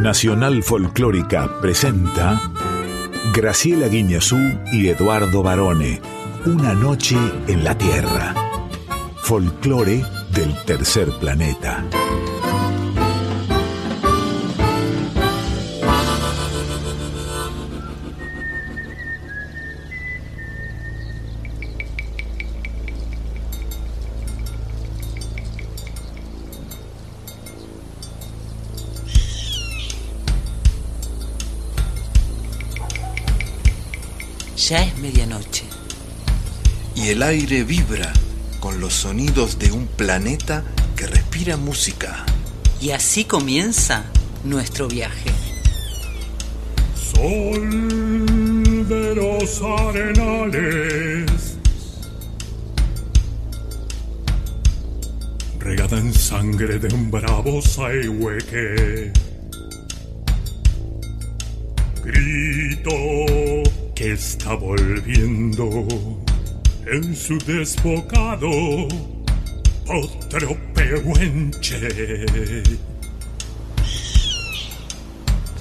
Nacional Folclórica presenta Graciela Guiñazú y Eduardo Barone. Una noche en la Tierra. Folclore del tercer planeta. Ya es medianoche. Y el aire vibra con los sonidos de un planeta que respira música. Y así comienza nuestro viaje. Sol de los arenales. Regada en sangre de un bravo saihueque. Grito que está volviendo en su desbocado otro pehuenche.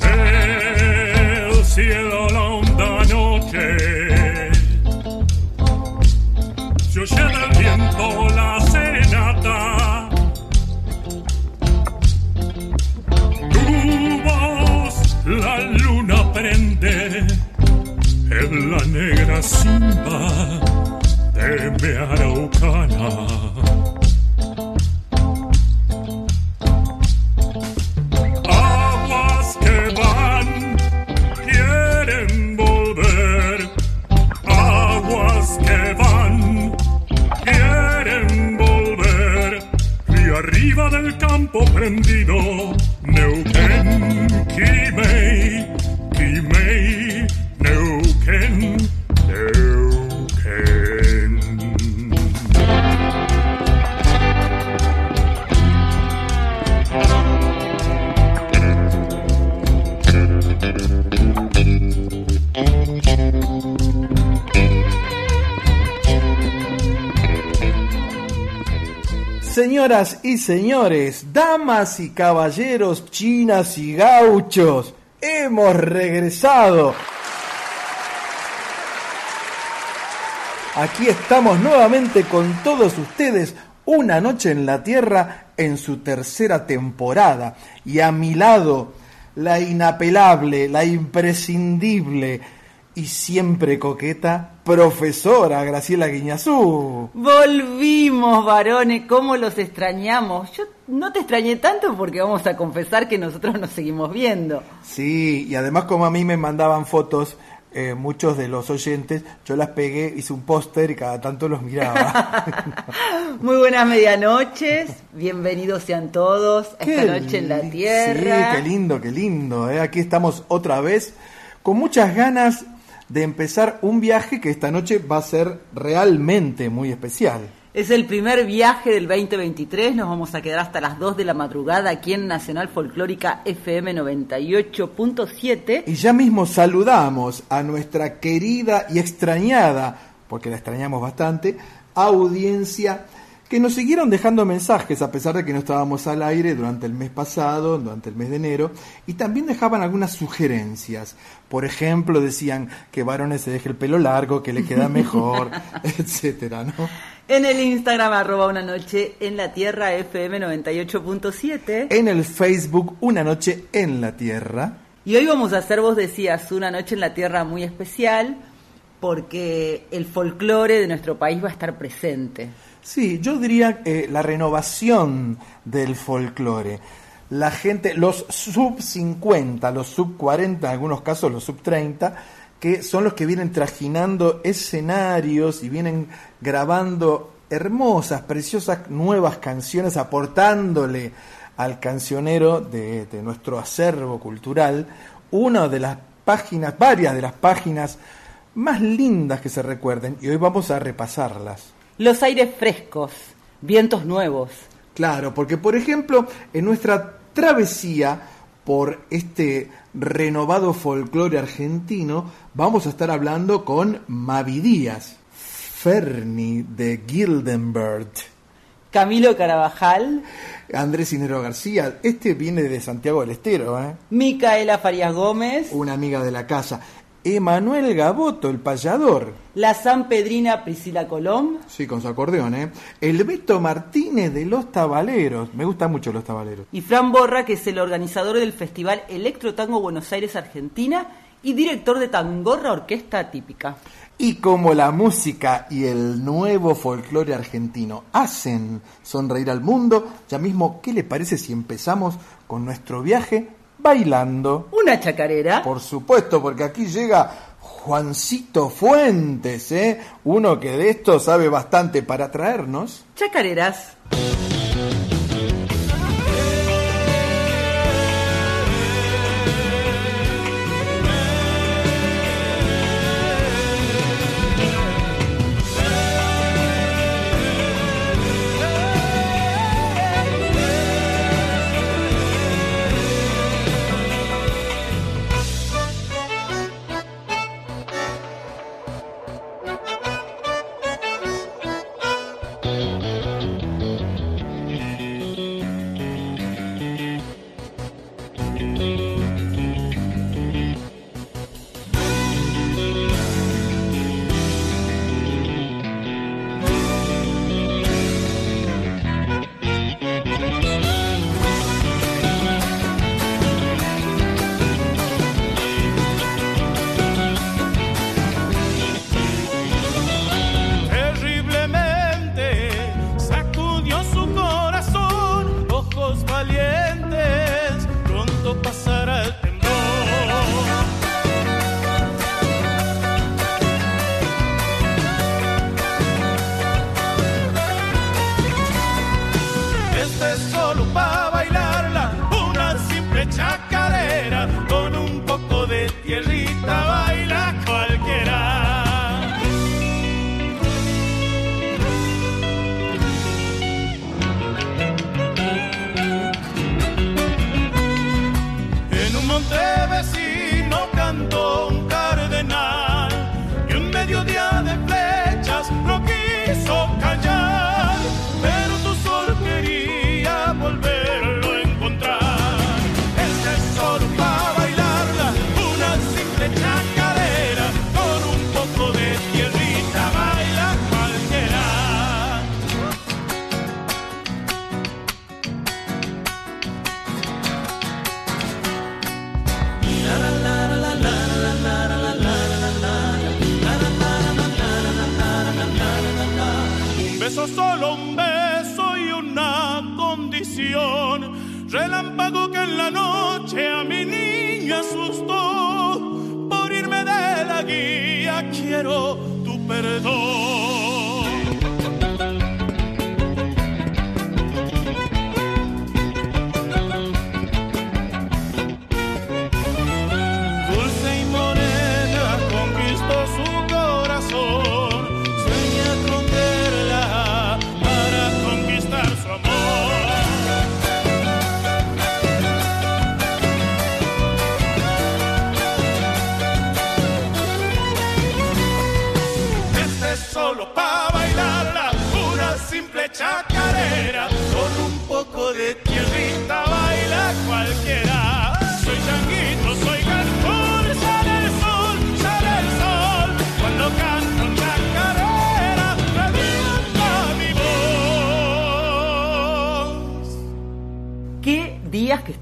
El cielo la honda noche la negra simba de mi araucana. Aguas que van, quieren volver. Aguas que van, quieren volver. Y arriba del campo prendido, Señoras y señores, damas y caballeros, chinas y gauchos, hemos regresado. Aquí estamos nuevamente con todos ustedes, una noche en la Tierra en su tercera temporada. Y a mi lado, la inapelable, la imprescindible y siempre coqueta, profesora Graciela Guiñazú. Volvimos, varones, cómo los extrañamos. Yo no te extrañé tanto porque vamos a confesar que nosotros nos seguimos viendo. Sí, y además como a mí me mandaban fotos eh, muchos de los oyentes, yo las pegué, hice un póster y cada tanto los miraba. Muy buenas medianoches, bienvenidos sean todos a esta noche en la Tierra. Sí, qué lindo, qué lindo. ¿eh? Aquí estamos otra vez con muchas ganas de empezar un viaje que esta noche va a ser realmente muy especial. Es el primer viaje del 2023, nos vamos a quedar hasta las 2 de la madrugada aquí en Nacional Folclórica FM 98.7. Y ya mismo saludamos a nuestra querida y extrañada, porque la extrañamos bastante, audiencia que nos siguieron dejando mensajes a pesar de que no estábamos al aire durante el mes pasado, durante el mes de enero, y también dejaban algunas sugerencias. Por ejemplo, decían que varones se deje el pelo largo, que le queda mejor, etcétera, ¿no? En el Instagram arroba una noche en la Tierra FM 98.7. En el Facebook Una Noche en la Tierra. Y hoy vamos a hacer, vos decías, una noche en la Tierra muy especial porque el folclore de nuestro país va a estar presente. Sí, yo diría eh, la renovación del folclore. La gente, los sub 50, los sub 40, en algunos casos los sub 30, que son los que vienen trajinando escenarios y vienen grabando hermosas, preciosas nuevas canciones, aportándole al cancionero de, de nuestro acervo cultural una de las páginas, varias de las páginas más lindas que se recuerden, y hoy vamos a repasarlas. Los aires frescos, vientos nuevos. Claro, porque por ejemplo, en nuestra travesía por este renovado folclore argentino, vamos a estar hablando con Mavi Díaz, Ferni de Gildenberg. Camilo Carabajal, Andrés Inero García, este viene de Santiago del Estero, ¿eh? Micaela Farías Gómez, una amiga de la casa. Emanuel Gaboto, el payador. la Pedrina Priscila Colón, Sí, con su acordeón, ¿eh? El Beto Martínez de Los Tabaleros. Me gustan mucho los tabaleros. y Fran Borra, que es el organizador del Festival Electro Tango Buenos Aires, Argentina, y director de Tangorra Orquesta Típica. Y como la música y el nuevo folclore argentino hacen sonreír al mundo, ya mismo, ¿qué le parece si empezamos con nuestro viaje bailando? Una chacarera. Por supuesto, porque aquí llega Juancito Fuentes, ¿eh? uno que de esto sabe bastante para traernos. Chacareras.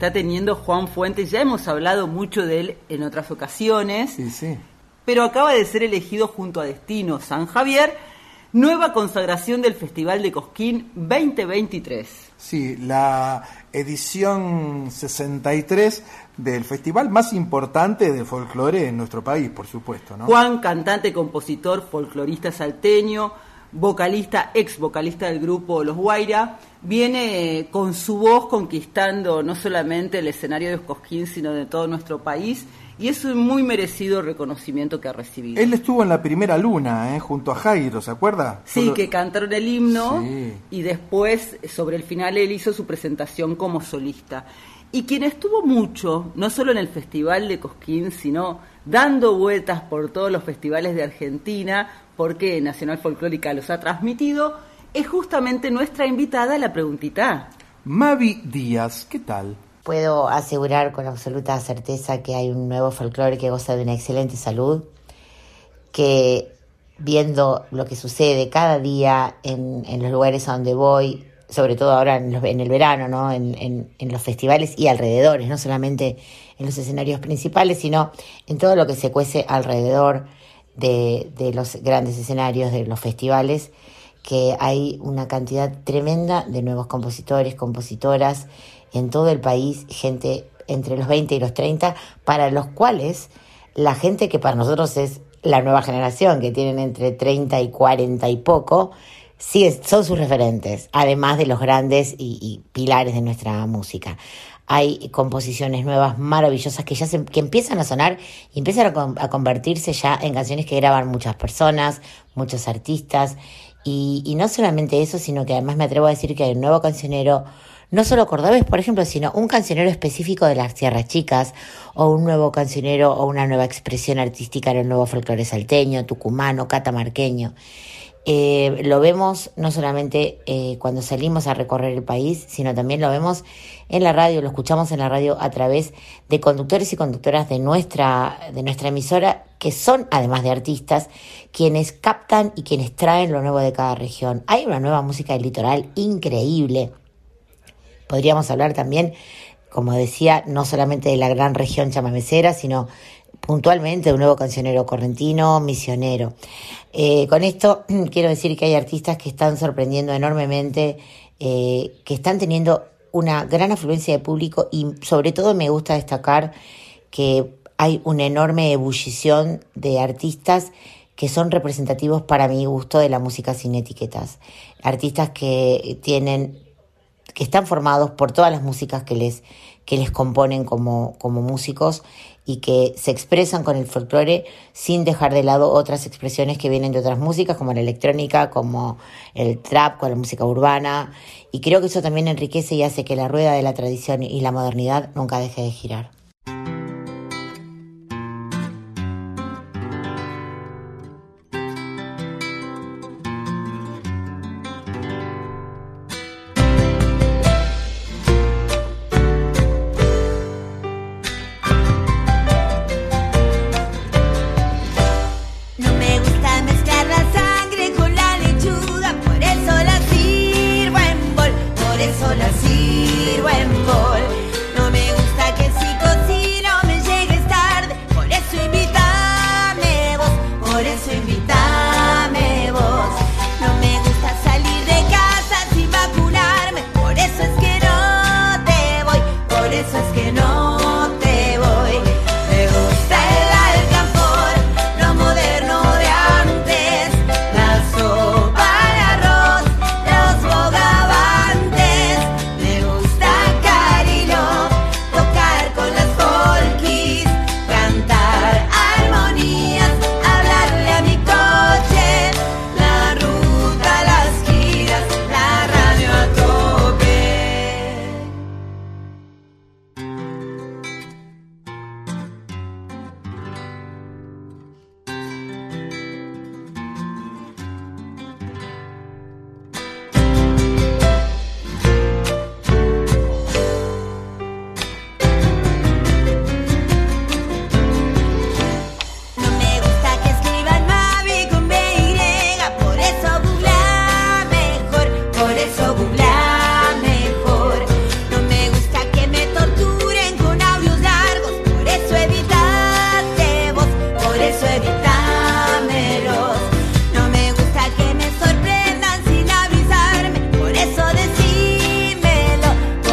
Está teniendo Juan Fuentes? Ya hemos hablado mucho de él en otras ocasiones. Sí, sí. pero acaba de ser elegido junto a Destino San Javier, nueva consagración del Festival de Cosquín 2023. Sí, la edición 63 del festival más importante de folclore en nuestro país, por supuesto, ¿no? Juan, cantante, compositor, folclorista salteño, vocalista, ex vocalista del grupo Los Guaira, viene con su voz conquistando no solamente el escenario de Cosquín, sino de todo nuestro país, y es un muy merecido reconocimiento que ha recibido. Él estuvo en la primera luna, ¿eh? junto a Jairo, ¿se acuerda? Sí, Solo- que cantaron el himno Sí. y después, sobre el final, él hizo su presentación como solista. Y quien estuvo mucho, no solo en el Festival de Cosquín, sino dando vueltas por todos los festivales de Argentina, porque Nacional Folclórica los ha transmitido, es justamente nuestra invitada a la preguntita. Mavi Díaz, ¿qué tal? Puedo asegurar con absoluta certeza que hay un nuevo folclore que goza de una excelente salud, que viendo lo que sucede cada día en, en los lugares a donde voy, sobre todo ahora en, los- en el verano, ¿no? En, en- en los festivales y alrededores, no solamente en los escenarios principales, sino en todo lo que se cuece alrededor de, los grandes escenarios, de los festivales, que hay una cantidad tremenda de nuevos compositores, compositoras en todo el país, gente entre los 20 y los 30, para los cuales la gente que para nosotros es la nueva generación, que tienen entre 30 y 40 y poco, sí es- son sus referentes, además de los grandes y pilares de nuestra música. Hay composiciones nuevas maravillosas que ya se- que empiezan a sonar y empiezan a, con- a convertirse ya en canciones que graban muchas personas, muchos artistas. Y, y no solamente eso, sino que además me atrevo a decir que hay un nuevo cancionero, no solo cordobés, por ejemplo, sino un cancionero específico de las Sierras Chicas, o un nuevo cancionero o una nueva expresión artística en el nuevo folclore salteño, tucumano, catamarqueño. Eh, lo vemos no solamente eh, cuando salimos a recorrer el país, sino también lo vemos en la radio, lo escuchamos en la radio a través de conductores y conductoras de nuestra, de nuestra emisora, que son, además de artistas, quienes captan y quienes traen lo nuevo de cada región. Hay una nueva música del litoral increíble. Podríamos hablar también, como decía, no solamente de la gran región chamamecera, sino puntualmente un nuevo cancionero correntino, misionero. Eh, con esto quiero decir que hay artistas que están sorprendiendo enormemente, eh, que están teniendo una gran afluencia de público y sobre todo me gusta destacar que hay una enorme ebullición de artistas que son representativos para mi gusto de la música sin etiquetas. Artistas que tienen que están formados por todas las músicas que les, que les componen como, como músicos y que se expresan con el folclore sin dejar de lado otras expresiones que vienen de otras músicas, como la electrónica, como el trap, con la música urbana. Y creo que eso también enriquece y hace que la rueda de la tradición y la modernidad nunca deje de girar.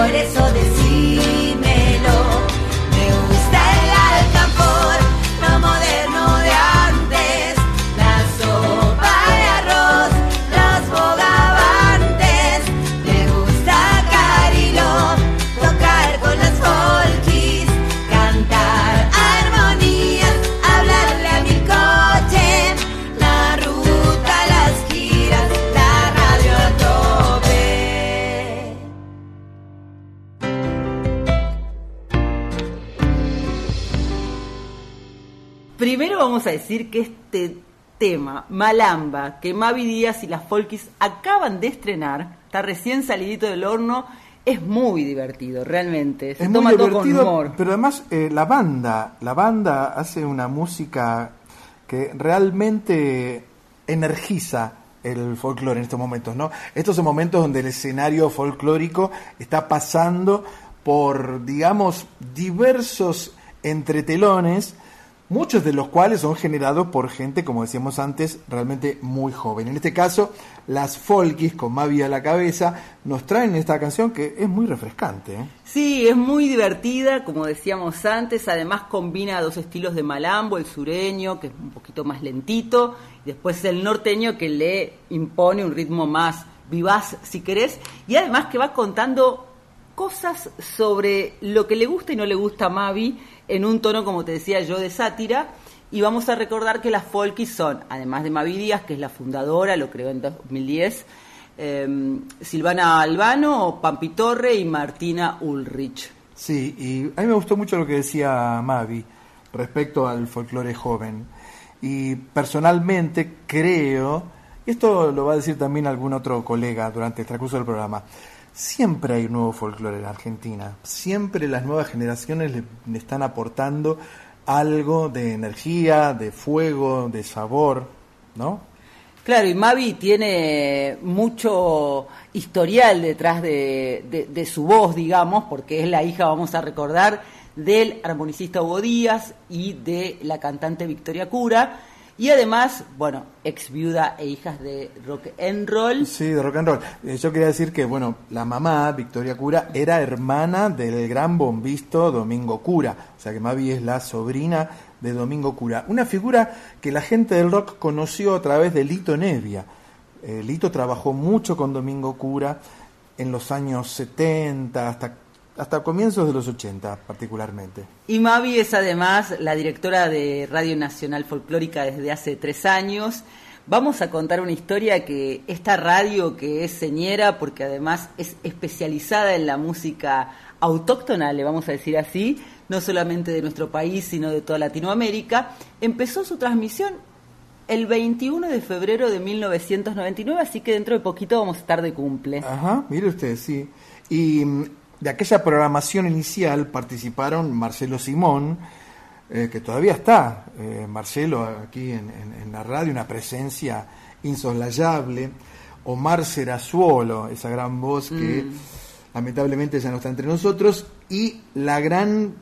Por eso vamos a decir que este tema, Malamba, que Mavi Díaz y las Folkis acaban de estrenar, está recién salidito del horno, es muy divertido, realmente. Se es toma muy todo con humor. pero además eh, la banda, la banda hace una música que realmente energiza el folclore en estos momentos, ¿no? Estos son momentos donde el escenario folclórico está pasando por, digamos, diversos entretelones, muchos de los cuales son generados por gente, como decíamos antes, realmente muy joven. En este caso, las Folkis, con Mavi a la cabeza, nos traen esta canción que es muy refrescante. ¿eh? Sí, es muy divertida, como decíamos antes, además combina dos estilos de malambo, el sureño, que es un poquito más lentito, y después el norteño, que le impone un ritmo más vivaz, si querés, y además que va contando cosas sobre lo que le gusta y no le gusta a Mavi, en un tono, como te decía yo, de sátira, y vamos a recordar que las Folkis son, además de Mavi Díaz, que es la fundadora, lo creó en 2010, eh, Silvana Albano, Pampi Torre y Martina Ulrich. Sí, y a mí me gustó mucho lo que decía Mavi respecto al folclore joven. Y personalmente creo, y esto lo va a decir también algún otro colega durante el transcurso del programa, siempre hay nuevo folclore en Argentina. Siempre las nuevas generaciones le, están aportando algo de energía, de fuego, de sabor, ¿no? Claro, y Mavi tiene mucho historial detrás de, de- de su voz, digamos, porque es la hija, vamos a recordar, del armonicista Hugo Díaz y de la cantante Victoria Cura. Y además, bueno, ex viuda e hijas de rock and roll. Sí, de rock and roll. Eh, yo quería decir que, bueno, la mamá, Victoria Cura, era hermana del gran bombisto Domingo Cura. O sea que Mavi es la sobrina de Domingo Cura. Una figura que la gente del rock conoció a través de Lito Nevia. Eh, Lito trabajó mucho con Domingo Cura en los años 70, hasta, hasta comienzos de los 80 particularmente. Y Mavi es además la directora de Radio Nacional Folclórica desde hace tres años. Vamos a contar una historia que esta radio, que es señera, porque además es especializada en la música autóctona, le vamos a decir así, no solamente de nuestro país, sino de toda Latinoamérica, empezó su transmisión el 21 de febrero de 1999, así que dentro de poquito vamos a estar de cumple. Ajá, mire usted, sí. Y mm, de aquella programación inicial participaron Marcelo Simón, eh, que todavía está, eh, Marcelo, aquí en, en- en la radio, una presencia insoslayable. Omar Serazuolo, esa gran voz que lamentablemente ya no está entre nosotros. Y la gran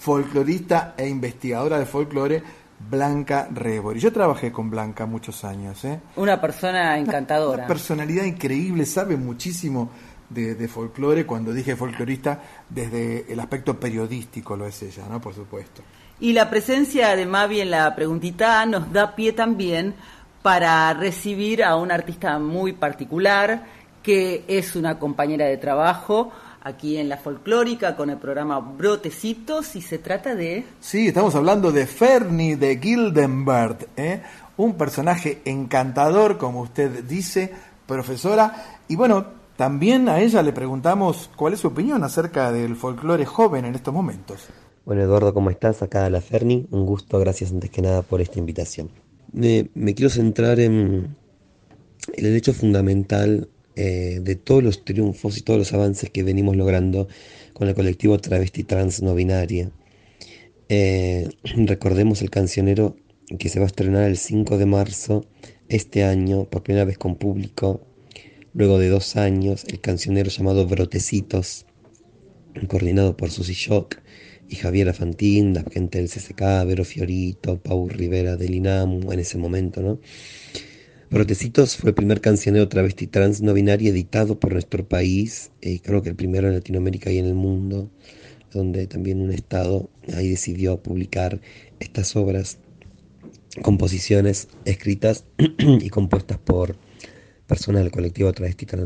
folclorista e investigadora de folclore, Blanca Rebori. Yo trabajé con Blanca muchos años, ¿eh? Una persona encantadora. Una personalidad increíble, sabe muchísimo de, de folclore. Cuando dije folclorista, desde el aspecto periodístico lo es ella, ¿no? Por supuesto. Y la presencia de Mavi en la preguntita nos da pie también para recibir a una artista muy particular, que es una compañera de trabajo aquí en la folclórica con el programa Brotecitos y se trata de... Sí, estamos hablando de Fernie de Gildenberg, ¿eh? un personaje encantador, como usted dice, profesora. Y bueno, también a ella le preguntamos cuál es su opinión acerca del folclore joven en estos momentos. Bueno, Eduardo, ¿cómo estás? Acá la Ferni. Un gusto, gracias antes que nada por esta invitación. Me, quiero centrar en, en el hecho fundamental eh, de todos los triunfos y todos los avances que venimos logrando con el colectivo travesti trans no binaria. Eh, recordemos el cancionero que se va a estrenar el 5 de marzo este año por primera vez con público. Luego de dos años, el cancionero llamado Brotecitos, coordinado por Susy Shock y Javiera Fantín, la gente del CCK, Vero Fiorito, Pau Rivera del INAMU en ese momento, ¿no? Brotecitos fue el primer cancionero travesti trans no binario editado por nuestro país, eh, creo que el primero en Latinoamérica y en el mundo, donde también un estado ahí decidió publicar estas obras, composiciones escritas y compuestas por personas del colectivo travesti no.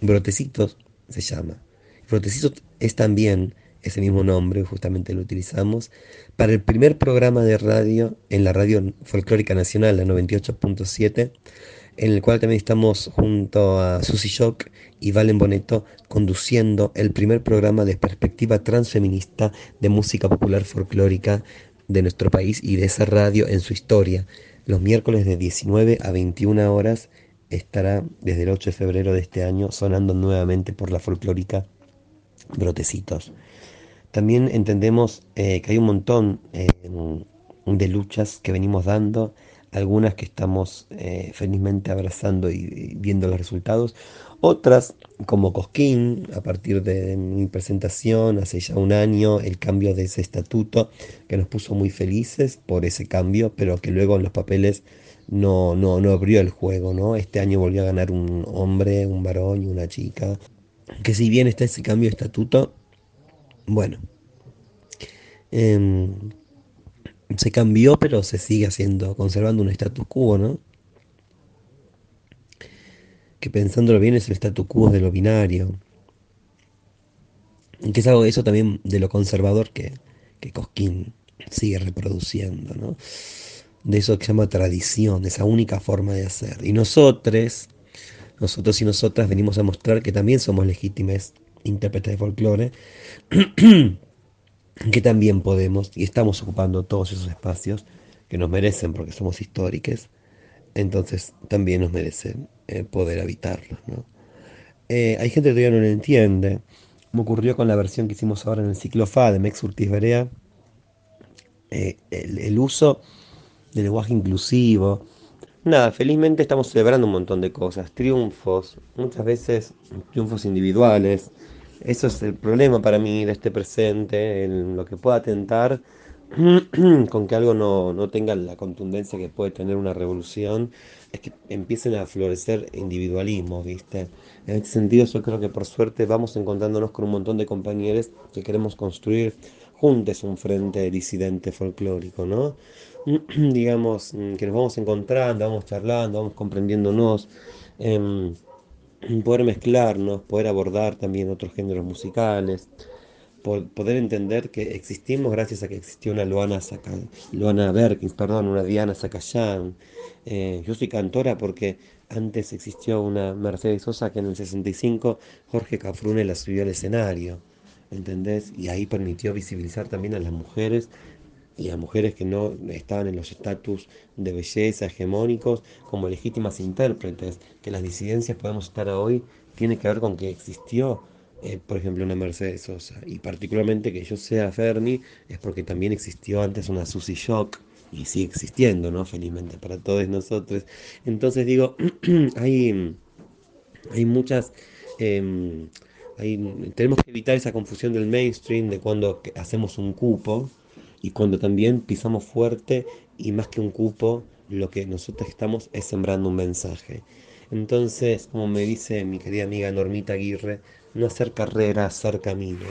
Brotecitos se llama. Brotecitos es también ese mismo nombre, justamente lo utilizamos, para el primer programa de radio en la radio folclórica nacional, la 98.7, en el cual también estamos junto a Susy Shock y Valen Boneto conduciendo el primer programa de perspectiva transfeminista de música popular folclórica de nuestro país y de esa radio en su historia. Los miércoles de 19 a 21 horas estará desde el 8 de febrero de este año sonando nuevamente por la folclórica Brotecitos. También entendemos eh, que hay un montón eh, de luchas que venimos dando, algunas que estamos eh, felizmente abrazando y, y viendo los resultados, otras como Cosquín, a partir de mi presentación hace ya un año, el cambio de ese estatuto que nos puso muy felices por ese cambio, pero que luego en los papeles no, no, no abrió el juego, ¿no? Este año volvió a ganar un hombre, un varón y una chica. Que si bien está ese cambio de estatuto, bueno, em, se cambió, pero se sigue haciendo, conservando un status quo, ¿no? Que pensándolo bien es el status quo de lo binario. Que es algo de eso también de lo conservador que, que Cosquín sigue reproduciendo, ¿no? De eso que se llama tradición, esa única forma de hacer. Y nosotros, nosotros y nosotras venimos a mostrar que también somos legítimes intérpretes de folclore, que también podemos y estamos ocupando todos esos espacios que nos merecen porque somos históricos, entonces también nos merecen eh, poder habitarlos. Eh, hay gente que todavía no lo entiende, como ocurrió con la versión que hicimos ahora en el ciclo FA de Mex Urtiz Berea, eh, el uso de lenguaje inclusivo. Nada, felizmente estamos celebrando un montón de cosas, triunfos, muchas veces triunfos individuales. Eso es el problema para mí de este presente, en lo que pueda atentar con que algo no, no tenga la contundencia que puede tener una revolución, es que empiecen a florecer individualismos, ¿viste? En este sentido yo creo que por suerte vamos encontrándonos con un montón de compañeros que queremos construir juntos un frente disidente folclórico, ¿no? digamos, mm, que nos vamos encontrando, vamos charlando, vamos comprendiéndonos, em, poder mezclarnos, poder abordar también otros géneros musicales, poder entender que existimos gracias a que existió una Luana, Saca, Luana Berkins, perdón, una Diana Zacayán. Eh, yo soy cantora porque antes existió una Mercedes Sosa que en el 65 Jorge Cafrune la subió al escenario, ¿entendés? Y ahí permitió visibilizar también a las mujeres y a mujeres que no estaban en los estatus de belleza hegemónicos como legítimas intérpretes, que las disidencias podemos estar hoy, tiene que ver con que existió, eh, por ejemplo, una Mercedes Sosa, y particularmente que yo sea Ferni, es porque también existió antes una Susie Shock, y sigue existiendo, ¿no? Felizmente para todos nosotros. Entonces digo, hay, hay muchas... Em, hay, tenemos que evitar esa confusión del mainstream de cuando hacemos un cupo, y cuando también pisamos fuerte y más que un cupo, lo que nosotros estamos es sembrando un mensaje. Entonces, como me dice mi querida amiga Normita Aguirre, no hacer carrera, hacer camino.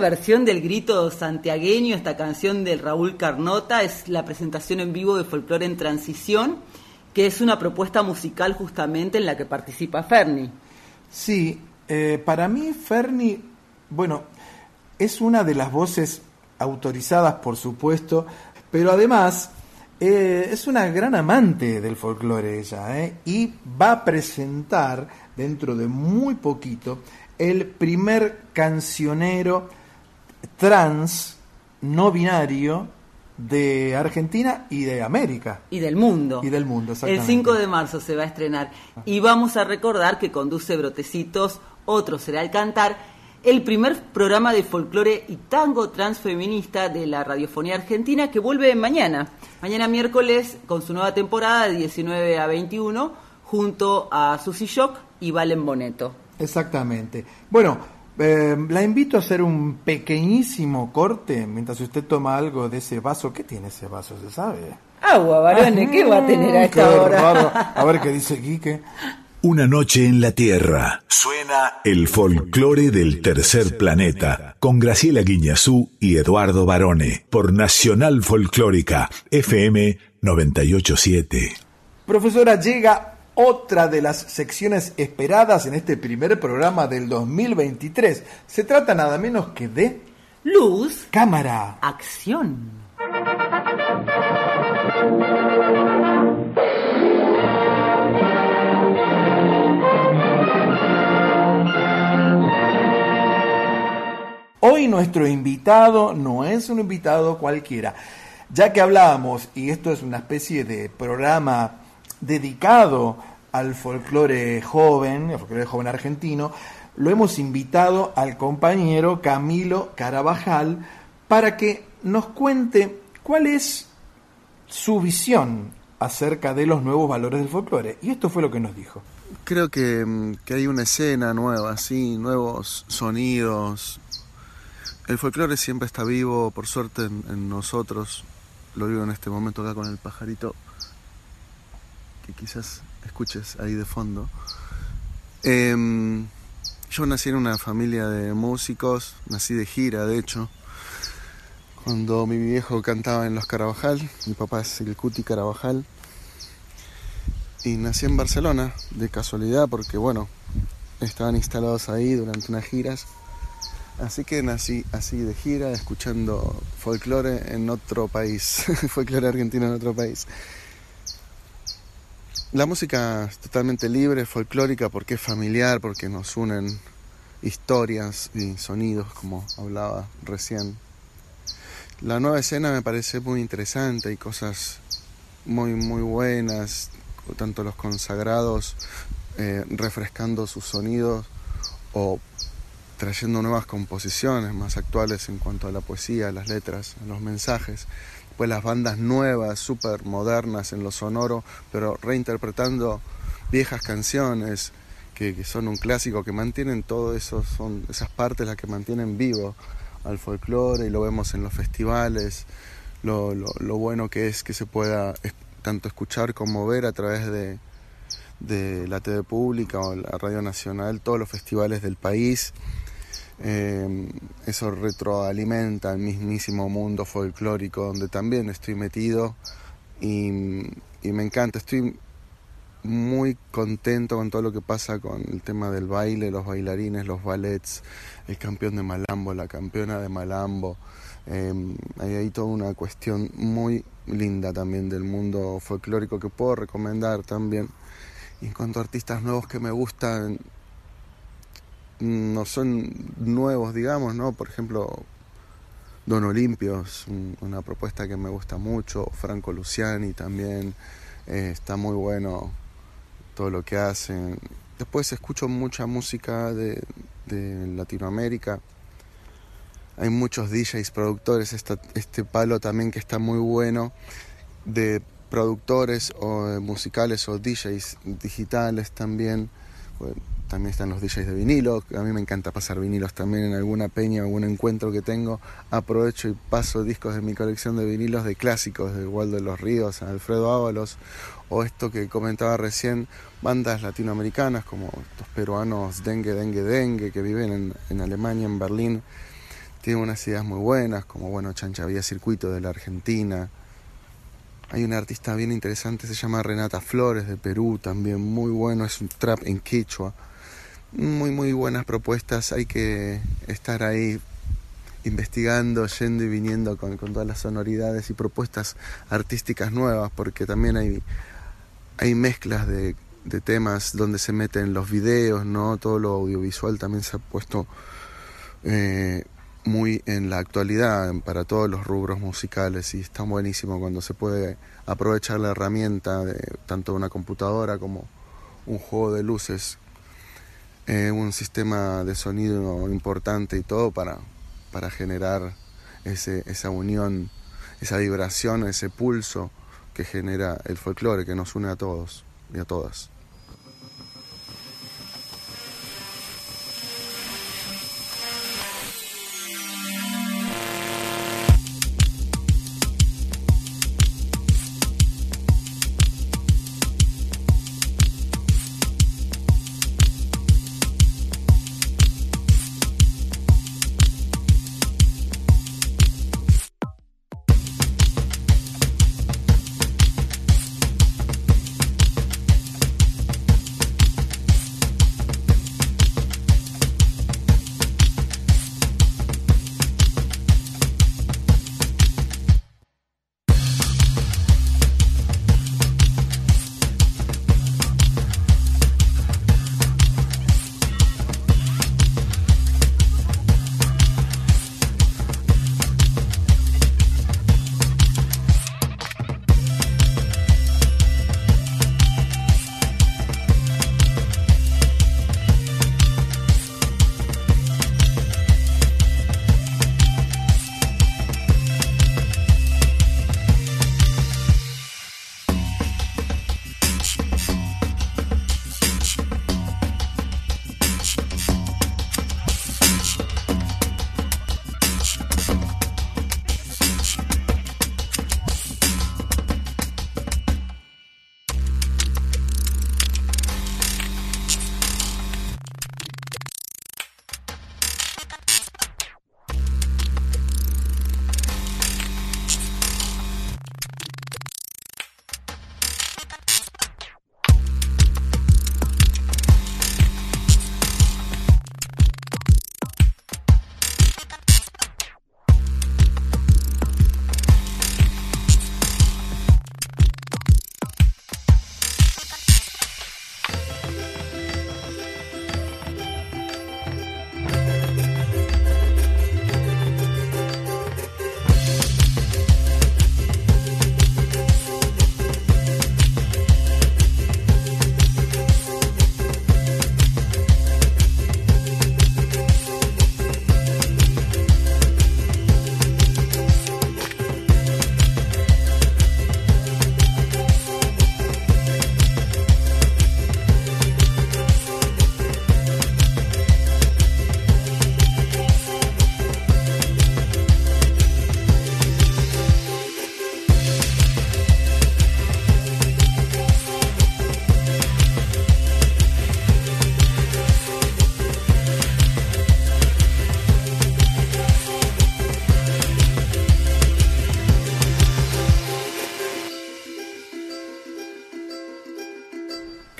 Versión del grito santiagueño, esta canción del Raúl Carnota, es la presentación en vivo de Folclore en Transición, que es una propuesta musical justamente en la que participa Ferni. Sí, eh, para mí Ferni, bueno, es una de las voces autorizadas, por supuesto, pero además eh, es una gran amante del folclore ella, ¿eh? y va a presentar dentro de muy poquito el primer cancionero trans no binario de Argentina y de América. Y del mundo. Y del mundo, El exactamente. 5 de marzo se va a estrenar. Y vamos a recordar que conduce Brotecitos, otro será el cantar, el primer programa de folclore y tango transfeminista de la radiofonía argentina que vuelve mañana. Mañana miércoles con su nueva temporada de 19 a 21 junto a Susy Shock y Valen Boneto. Exactamente. Bueno, eh, la invito a hacer un pequeñísimo corte mientras usted toma algo de ese vaso. ¿Qué tiene ese vaso? ¿Se sabe? Agua, varones, ¿qué va a tener a Qué esta hora? A ver qué dice Quique. Una noche en la Tierra. Suena el folclore del tercer planeta con Graciela Guiñazú y Eduardo Barone por Nacional Folclórica FM 987. Profesora, llega otra de las secciones esperadas en este primer programa del 2023. Se trata nada menos que de Luz, cámara. acción. Hoy nuestro invitado no es un invitado cualquiera, ya que hablábamos, y esto es una especie de programa dedicado al folclore joven, al folclore joven argentino, lo hemos invitado al compañero Camilo Carabajal para que nos cuente cuál es su visión acerca de los nuevos valores del folclore. Y esto fue lo que nos dijo. Creo que, mm, que hay una escena nueva, sí, nuevos sonidos. El folclore siempre está vivo, por suerte, en, en nosotros. Lo vivo en este momento acá con el pajarito quizás escuches ahí de fondo. Em, yo nací en una familia de músicos, nací de gira, de hecho. Cuando mi viejo cantaba en Los Carabajal, mi papá es el Cuti Carabajal. Y nací en Barcelona, de casualidad, porque bueno, estaban instalados ahí durante unas giras. Así que nací así de gira, escuchando folclore en otro país, folclore argentino en otro país. La música es totalmente libre, folclórica, porque es familiar, porque nos unen historias y sonidos, como hablaba recién. La nueva escena me parece muy interesante, hay cosas muy, muy buenas, tanto los consagrados eh, refrescando sus sonidos o trayendo nuevas composiciones más actuales en cuanto a la poesía, las letras, los mensajes. Pues las bandas nuevas, súper modernas en lo sonoro, pero reinterpretando viejas canciones que, son un clásico, que mantienen todo eso, son esas partes las que mantienen vivo al folclore y lo vemos en los festivales, lo, lo, lo bueno que es que se pueda tanto escuchar como ver a través de, de la TV pública o la Radio Nacional, todos los festivales del país. Eh, eso retroalimenta el mismísimo mundo folclórico donde también estoy metido y, y, me encanta. Estoy muy contento con todo lo que pasa con el tema del baile, los bailarines, los ballets, el campeón de Malambo, la campeona de Malambo. Eh, hay ahí toda una cuestión muy linda también del mundo folclórico que puedo recomendar también. Y en cuanto a artistas nuevos que me gustan, no son nuevos, digamos, ¿no? Por ejemplo, Don Olimpio es una propuesta que me gusta mucho, Franco Luciani también, eh, está muy bueno todo lo que hacen. Después escucho mucha música de, de Latinoamérica. Hay muchos DJs, productores, esta, este palo también que está muy bueno de productores o musicales o DJs digitales también. También están los DJs de vinilo, a mí me encanta pasar vinilos también en alguna peña, algún encuentro que tengo, aprovecho y paso discos de mi colección de vinilos de clásicos, de Waldo de los Ríos, Alfredo Ábalos, o esto que comentaba recién, bandas latinoamericanas como estos peruanos Dengue, Dengue, Dengue, que viven en, Alemania, en Berlín, tienen unas ideas muy buenas, como bueno, Chancha Vía Circuito de la Argentina, hay una artista bien interesante, se llama Renata Flores de Perú, también muy bueno, es un trap en quechua muy, muy buenas propuestas. Hay que estar ahí investigando, yendo y viniendo con, con, todas las sonoridades y propuestas artísticas nuevas, porque también hay, hay mezclas de, de, temas donde se meten los videos, ¿no? Todo lo audiovisual también se ha puesto eh, muy en la actualidad para todos los rubros musicales y está buenísimo cuando se puede aprovechar la herramienta de tanto una computadora como un juego de luces eh, un sistema de sonido importante y todo para, para generar ese, esa unión, esa vibración, ese pulso que genera el folclore, que nos une a todos y a todas.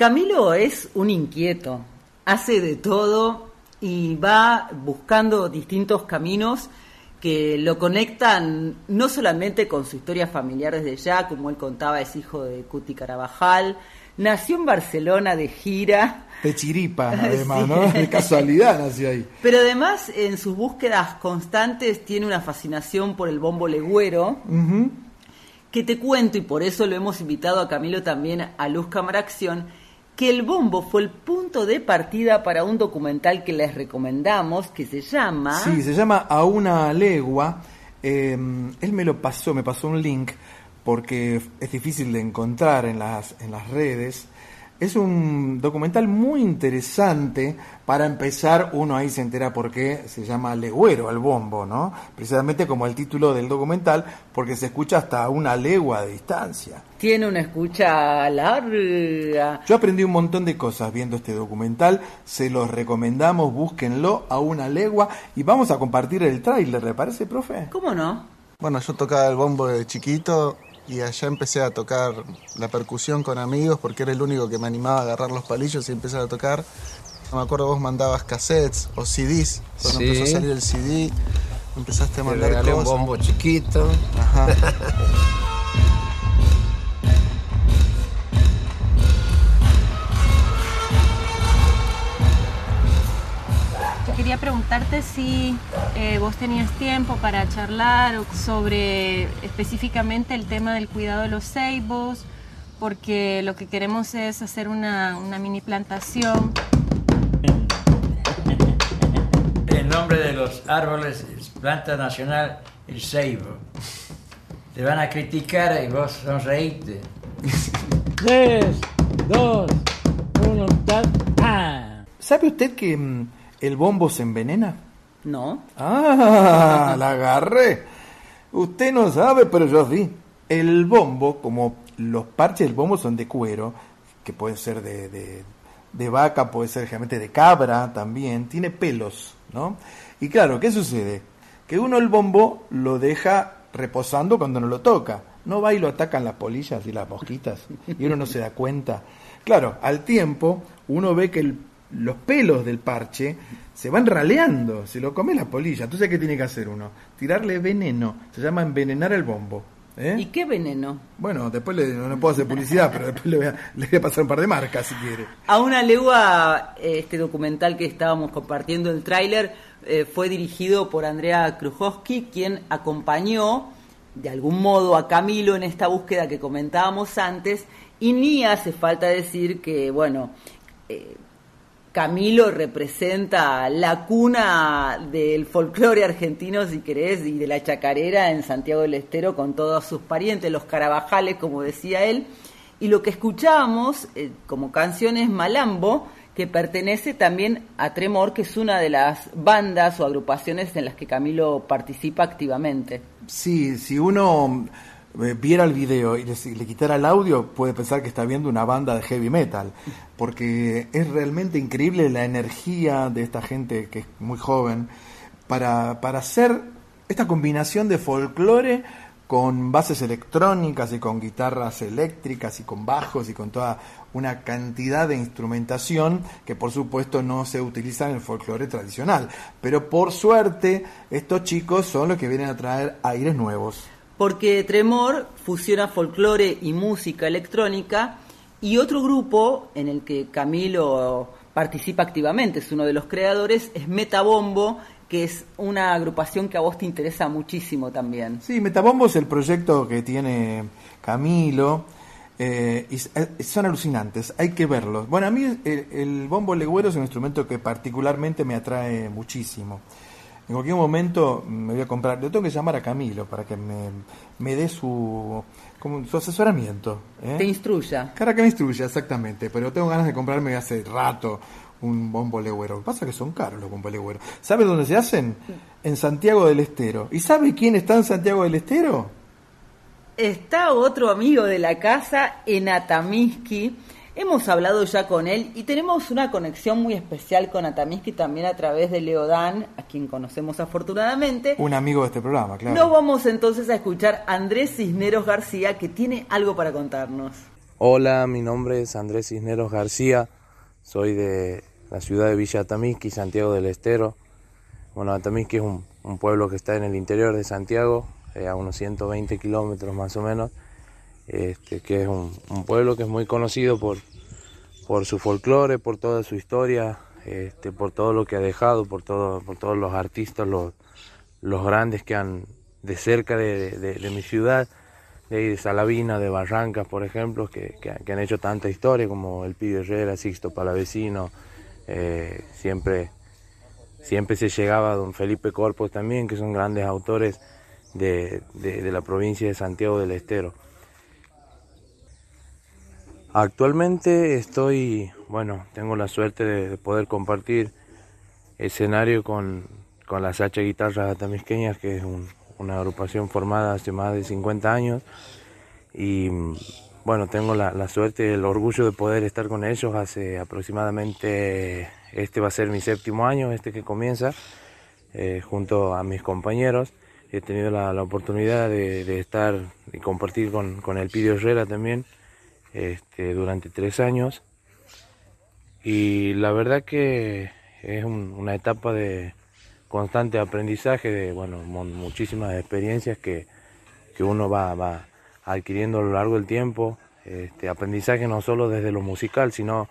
Camilo es un inquieto, hace de todo y va buscando distintos caminos que lo conectan no solamente con su historia familiar desde ya, como él contaba, es hijo de Cuti Carabajal, nació en Barcelona de gira, De chiripa, además, ¿no? De casualidad nació ahí. pero además en sus búsquedas constantes tiene una fascinación por el bombo legüero, que te cuento, y por eso lo hemos invitado a Camilo también a Luz Cámara Acción, que el bombo fue el punto de partida para un documental que les recomendamos, que se llama... Sí, se llama A una legua. Eh, él me lo pasó, me pasó un link porque es difícil de encontrar en las, en las redes. Es un documental muy interesante. Para empezar, uno ahí se entera por qué se llama Legüero al bombo, ¿no? Precisamente como el título del documental, porque se escucha hasta una legua de distancia. Tiene una escucha larga. Yo aprendí un montón de cosas viendo este documental, se los recomendamos, búsquenlo a una legua y vamos a compartir el tráiler, ¿le parece, profe? ¿Cómo no? Bueno, yo tocaba el bombo de chiquito y allá empecé a tocar la percusión con amigos porque era el único que me animaba a agarrar los palillos y empezar a tocar. No me acuerdo, vos mandabas cassettes o CDs. Cuando Sí. empezó a salir el CD, empezaste a Te mandar un cosas. bombo chiquito. Ajá. quería preguntarte si eh, vos tenías tiempo para charlar sobre específicamente el tema del cuidado de los ceibos, porque lo que queremos es hacer una, una mini plantación. El nombre de los árboles es planta nacional, el ceibo. Te van a criticar y vos sonreíste. Tres, dos, uno, tal. ¡Ah! ¿Sabe usted que mm, el bombo se envenena? No. Ah, la agarré. Usted no sabe, pero yo sí. El bombo, como los parches del bombo son de cuero, que pueden ser de, de- de vaca, puede ser generalmente de cabra también, tiene pelos, ¿no? Y claro, ¿qué sucede? Que uno el bombo lo deja reposando cuando no lo toca. No va y lo atacan las polillas y las mosquitas y uno no se da cuenta. Claro, al tiempo uno ve que el- los pelos del parche se van raleando, se lo come la polilla. Entonces, ¿qué tiene que hacer uno? Tirarle veneno. Se llama envenenar el bombo. ¿eh? ¿Y qué veneno? Bueno, después le, no, no puedo hacer publicidad, pero después le voy, a, le voy a pasar un par de marcas si quiere. A una legua, eh, este documental que estábamos compartiendo el tráiler eh, fue dirigido por Andrea Krujowski, quien acompañó de algún modo a Camilo en esta búsqueda que comentábamos antes, y ni hace falta decir que, bueno, eh, Camilo representa la cuna del folclore argentino, si querés, y de la chacarera en Santiago del Estero con todos sus parientes, los carabajales, como decía él. Y lo que escuchábamos eh, como canción es Malambo, que pertenece también a Tremor, que es una de las bandas o agrupaciones en las que Camilo participa activamente. Sí, si uno viera el video y le, le quitara el audio, puede pensar que está viendo una banda de heavy metal, porque es realmente increíble la energía de esta gente que es muy joven para, para hacer esta combinación de folclore con bases electrónicas y con guitarras eléctricas y con bajos y con toda una cantidad de instrumentación que por supuesto no se utiliza en el folclore tradicional. Pero por suerte estos chicos son los que vienen a traer aires nuevos. Porque Tremor fusiona folclore y música electrónica y otro grupo en el que Camilo participa activamente, es uno de los creadores, es Metabombo, que es una agrupación que a vos te interesa muchísimo también. Sí, Metabombo es el proyecto que tiene Camilo. eh, y eh, son alucinantes, hay que verlos. Bueno, a mí el, el bombo legüero es un instrumento que particularmente me atrae muchísimo. En cualquier momento me voy a comprar, le tengo que llamar a Camilo para que me, me dé su, como su asesoramiento. ¿eh? Te instruya. Cara que me instruya, exactamente, pero tengo ganas de comprarme hace rato un bombo legüero. Lo que pasa es que son caros los bombos legüeros. ¿Sabe dónde se hacen? En Santiago del Estero. ¿Y sabe quién está en Santiago del Estero? Está otro amigo de la casa, Enatamiski. Hemos hablado ya con él y tenemos una conexión muy especial con Atamiski también a través de Leodán, a quien conocemos afortunadamente. Un amigo de este programa, claro. Nos vamos entonces a escuchar a Andrés Cisneros García, que tiene algo para contarnos. Hola, mi nombre es Andrés Cisneros García, soy de la ciudad de Villa Atamisqui, Santiago del Estero. Bueno, Atamisqui es un, un pueblo que está en el interior de Santiago, eh, a unos 120 kilómetros más o menos, este, que es un, pueblo que es muy conocido por, por su folclore, por toda su historia, este, por todo lo que ha dejado, por, todo, por todos los artistas, los, grandes que han de cerca de, mi ciudad, de, de Salavina, de Barrancas, por ejemplo, que, han hecho tanta historia, como el Pibe Herrera, Sixto Palavecino, eh, siempre, siempre se llegaba don Felipe Corpos también, que son grandes autores de- de la provincia de Santiago del Estero. Actualmente estoy, bueno, tengo la suerte de, de poder compartir escenario con, con las H Guitarras Atamisqueñas, que es un- una agrupación formada hace más de 50 años. Y bueno, tengo la, la suerte el orgullo de poder estar con ellos hace aproximadamente, este va a ser mi séptimo año, este que comienza, eh, junto a mis compañeros. He tenido la, la oportunidad de, de estar y compartir con, con el Pidio Herrera también este, durante tres años. Y la verdad que es un- una etapa de constante aprendizaje, de bueno, muchísimas experiencias que, que uno va, va adquiriendo a lo largo del tiempo. Este, aprendizaje no solo desde lo musical, sino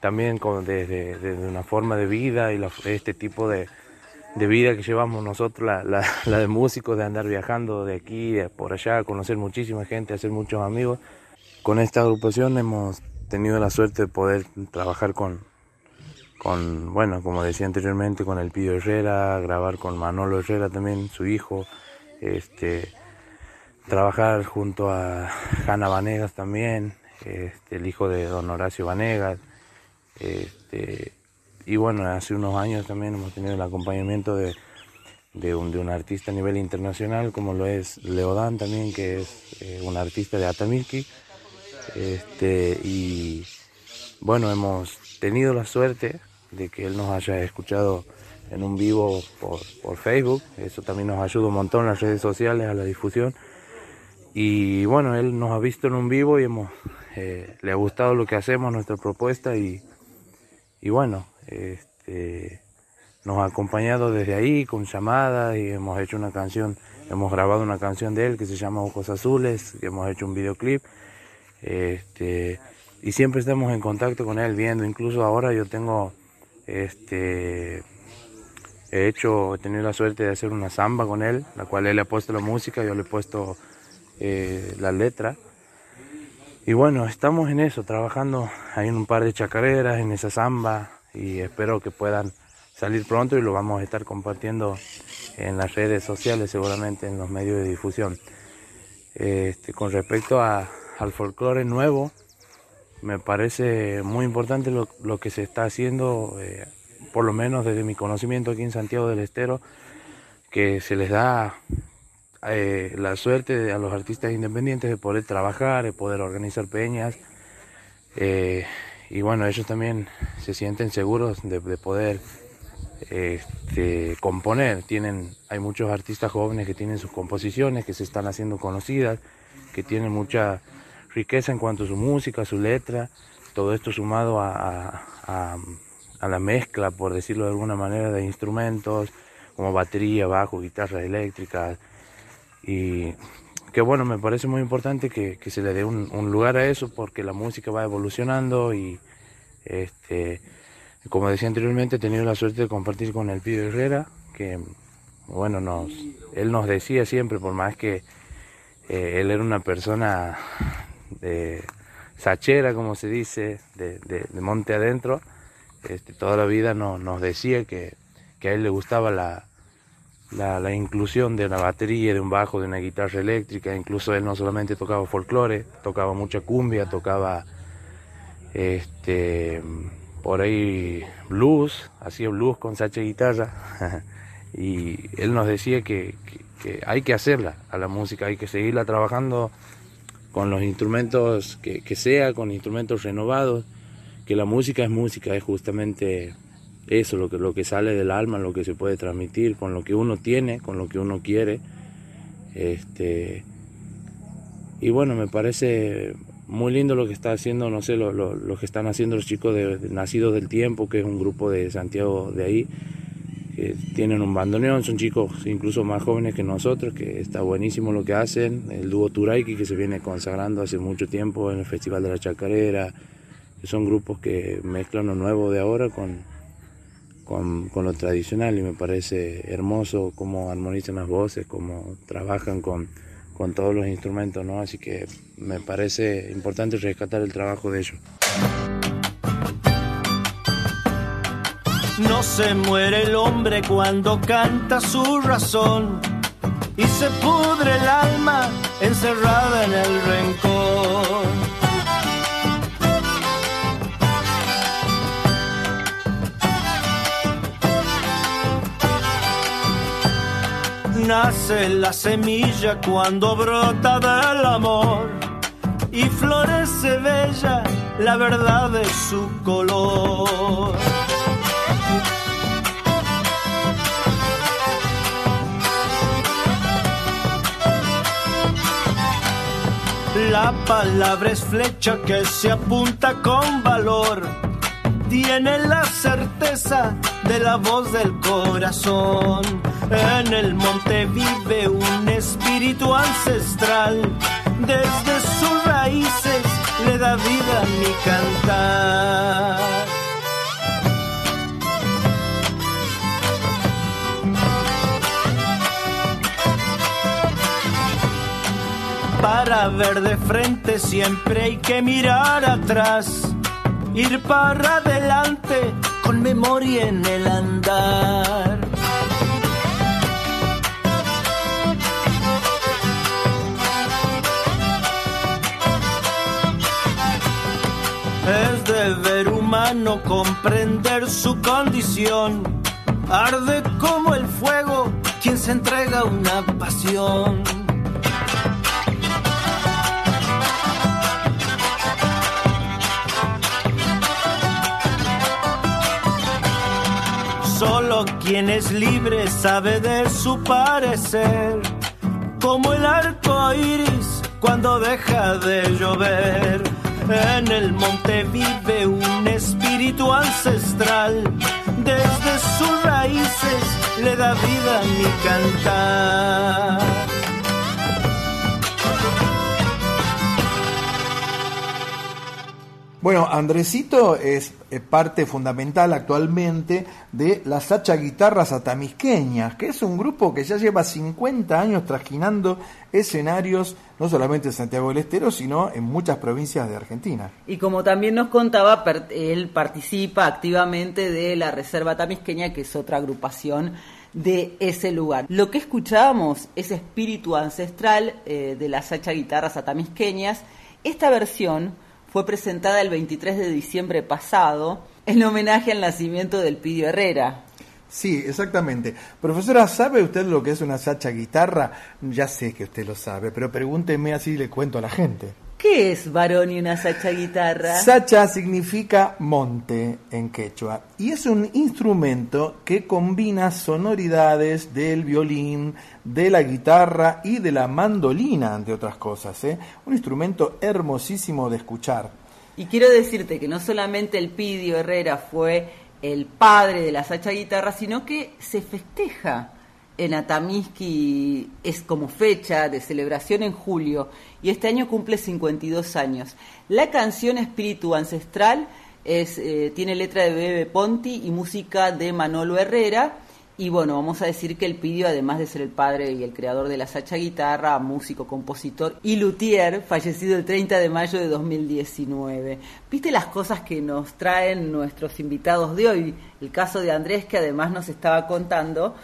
también con- desde, desde una forma de vida y este tipo de, de vida que llevamos nosotros, la, la- la de músicos, de andar viajando de aquí, de por allá, conocer muchísima gente, hacer muchos amigos. Con esta agrupación hemos tenido la suerte de poder trabajar con, con bueno, como decía anteriormente, con el Pido Herrera, grabar con Manolo Herrera también, su hijo, este, trabajar junto a Hanna Vanegas también, este, el hijo de don Horacio Vanegas, este, y bueno, hace unos años también hemos tenido el acompañamiento de, de, un, de un artista a nivel internacional, como lo es Leodán también, que es eh, un artista de Atamirki. Este, y bueno, hemos tenido la suerte de que él nos haya escuchado en un vivo por, por Facebook. Eso también nos ayuda un montón las redes sociales a la difusión. Y bueno, él nos ha visto en un vivo y hemos, eh, le ha gustado lo que hacemos, nuestra propuesta y, y bueno, este, nos ha acompañado desde ahí con llamadas y hemos hecho una canción, hemos grabado una canción de él que se llama Ojos Azules, que hemos hecho un videoclip. Este, y siempre estamos en contacto con él viendo, incluso ahora yo tengo, este, he hecho, he tenido la suerte de hacer una samba con él, la cual él le ha puesto la música, yo le he puesto eh, la letra. Y bueno, estamos en eso, trabajando, hay un par de chacareras en esa samba y espero que puedan salir pronto y lo vamos a estar compartiendo en las redes sociales, seguramente en los medios de difusión. Este, con respecto a- al folclore nuevo, me parece muy importante lo, que se está haciendo, eh, por lo menos desde mi conocimiento aquí en Santiago del Estero, que se les da eh, la suerte a los artistas independientes de poder trabajar, de poder organizar peñas. eh, y bueno, ellos también se sienten seguros de, de poder este, componer. Tienen, hay muchos artistas jóvenes que tienen sus composiciones, que se están haciendo conocidas, que tienen mucha riqueza en cuanto a su música, su letra, todo esto sumado a, a- a- la mezcla, por decirlo de alguna manera, de instrumentos como batería, bajo, guitarras eléctricas. Y que bueno, me parece muy importante que, que se le dé un, un lugar a eso porque la música va evolucionando y este, como decía anteriormente, he tenido la suerte de compartir con el Pío Herrera, que bueno, nos, él nos decía siempre, por más que eh, él era una persona de sachera, como se dice, de, de- monte adentro, este, toda la vida no- nos decía que, que a él le gustaba la, la, inclusión de una batería, de un bajo, de una guitarra eléctrica, incluso él no solamente tocaba folclore, tocaba mucha cumbia, tocaba este por ahí blues, hacía blues con sacha guitarra y él nos decía que- que hay que hacerla a la música, hay que seguirla trabajando con los instrumentos que, que sea, con instrumentos renovados, que la música es música, es justamente eso, lo que, lo que sale del alma, lo que se puede transmitir, con lo que uno tiene, con lo que uno quiere. Este, y bueno, me parece muy lindo lo que está haciendo, no sé, lo, lo, lo que están haciendo los chicos de, de Nacidos del Tiempo, que es un grupo de Santiago de ahí, que tienen un bandoneón, son chicos incluso más jóvenes que nosotros, que está buenísimo lo que hacen, el dúo Turaiki que se viene consagrando hace mucho tiempo en el Festival de la Chacarera, son grupos que mezclan lo nuevo de ahora con, con, con lo tradicional y me parece hermoso cómo armonizan las voces, cómo trabajan con, con todos los instrumentos, ¿no? Así que me parece importante rescatar el trabajo de ellos. No se muere el hombre cuando canta su razón y se pudre el alma encerrada en el rencor. Nace la semilla cuando brota del amor y florece bella la verdad de su color. La palabra es flecha que se apunta con valor. Tiene la certeza de la voz del corazón. En el monte vive un espíritu ancestral. Desde sus raíces le da vida a mi cantar. Para ver de frente siempre hay que mirar atrás, ir para adelante con memoria en el andar. Es deber humano comprender su condición. Arde como el fuego quien se entrega una pasión. Quien es libre sabe de su parecer, como el arco iris cuando deja de llover. En el monte vive un espíritu ancestral, desde sus raíces le da vida a mi cantar. Bueno, Andresito es eh, parte fundamental actualmente de las Sacha Guitarras Atamisqueñas, que es un grupo que ya lleva 50 años trasquinando escenarios, no solamente en Santiago del Estero, sino en muchas provincias de Argentina. Y como también nos contaba, él participa activamente de la Reserva Atamisqueña, que es otra agrupación de ese lugar. Lo que escuchábamos es espíritu ancestral eh, de las Sacha Guitarras Atamisqueñas. Esta versión fue presentada el 23 de diciembre pasado en homenaje al nacimiento del Pidio Herrera. Sí, exactamente. Profesora, ¿sabe usted lo que es una sacha guitarra? Ya sé que usted lo sabe, pero pregúnteme así le cuento a la gente. ¿Qué es varón y una sacha guitarra? Sacha significa monte en quechua y es un instrumento que combina sonoridades del violín, de la guitarra y de la mandolina, entre otras cosas. ¿eh? Un instrumento hermosísimo de escuchar. Y quiero decirte que no solamente el Pidio Herrera fue el padre de la sacha guitarra, sino que se festeja en Atamisqui, es como fecha de celebración en julio, y este año cumple 52 años. La canción Espíritu Ancestral es, eh, tiene letra de Bebe Ponti y música de Manolo Herrera, y bueno, vamos a decir que el Pidio, además de ser el padre y el creador de la Sacha Guitarra, músico, compositor y luthier, fallecido el 30 de mayo de 2019. ¿Viste las cosas que nos traen nuestros invitados de hoy? El caso de Andrés, que además nos estaba contando,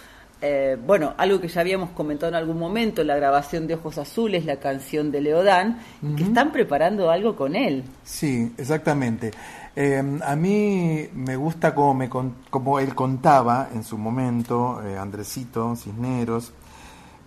eh, bueno, algo que ya habíamos comentado en algún momento, la grabación de Ojos Azules, la canción de Leodán, que están preparando algo con él. Sí, exactamente. Eh, a mí me gusta como, me, con- como él contaba en su momento, eh, Andresito Cisneros,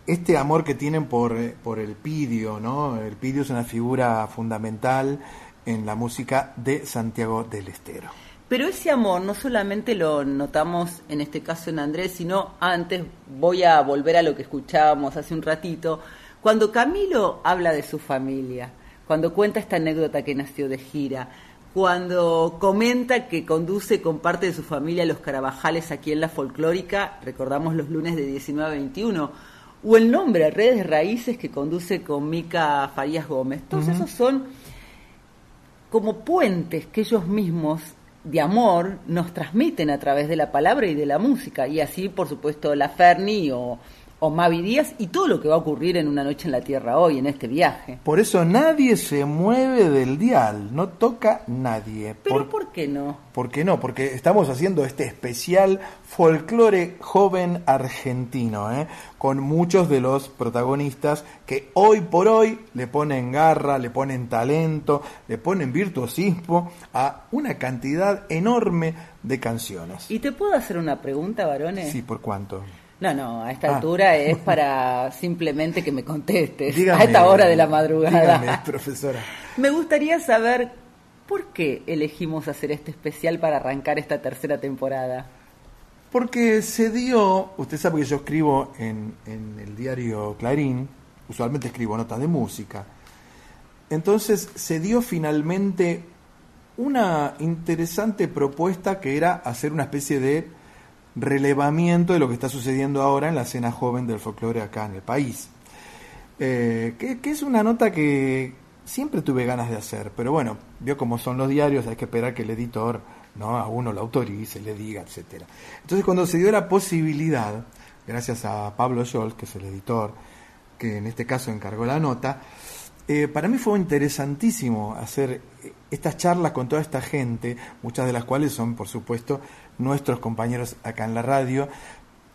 este amor que tienen por, eh, por el Pidio, ¿no? El Pidio es una figura fundamental en la música de Santiago del Estero. Pero ese amor no solamente lo notamos en este caso en Andrés, sino antes voy a volver a lo que escuchábamos hace un ratito, cuando Camilo habla de su familia, cuando cuenta esta anécdota que nació de gira, cuando comenta que conduce con parte de su familia los Carabajales aquí en la folclórica, recordamos los lunes de 19 a 21, o el nombre, Redes Raíces, que conduce con Mica Farías Gómez. Todos esos son como puentes que ellos mismos de amor nos transmiten a través de la palabra y de la música. Y así, por supuesto, la Ferni o, o Mavi Díaz y todo lo que va a ocurrir en Una Noche en la Tierra hoy, en este viaje. Por eso nadie se mueve del dial, no toca nadie. Pero ¿por qué no? ¿Por qué no? Porque estamos haciendo este especial folclore joven argentino, ¿eh? con muchos de los protagonistas que hoy por hoy le ponen garra, le ponen talento, le ponen virtuosismo a una cantidad enorme de canciones. ¿Y te puedo hacer una pregunta, varones? Sí, ¿por cuánto? No, no, a esta Ah. altura es para simplemente que me contestes. Dígame, a esta hora de la madrugada. Dígame, profesora. Me gustaría saber por qué elegimos hacer este especial para arrancar esta tercera temporada. Porque se dio, usted sabe que yo escribo en, en el diario Clarín, usualmente escribo notas de música, entonces se dio finalmente una interesante propuesta que era hacer una especie de relevamiento de lo que está sucediendo ahora en la escena joven del folclore acá en el país. Eh, que, es una nota que siempre tuve ganas de hacer, pero bueno, vio cómo son los diarios, hay que esperar que el editor no a uno lo autorice, le diga, etcétera. Entonces cuando se dio la posibilidad, gracias a Pablo Scholz, que es el editor, que en este caso encargó la nota, eh, para mí fue interesantísimo hacer estas charlas con toda esta gente, muchas de las cuales son, por supuesto, nuestros compañeros acá en la radio,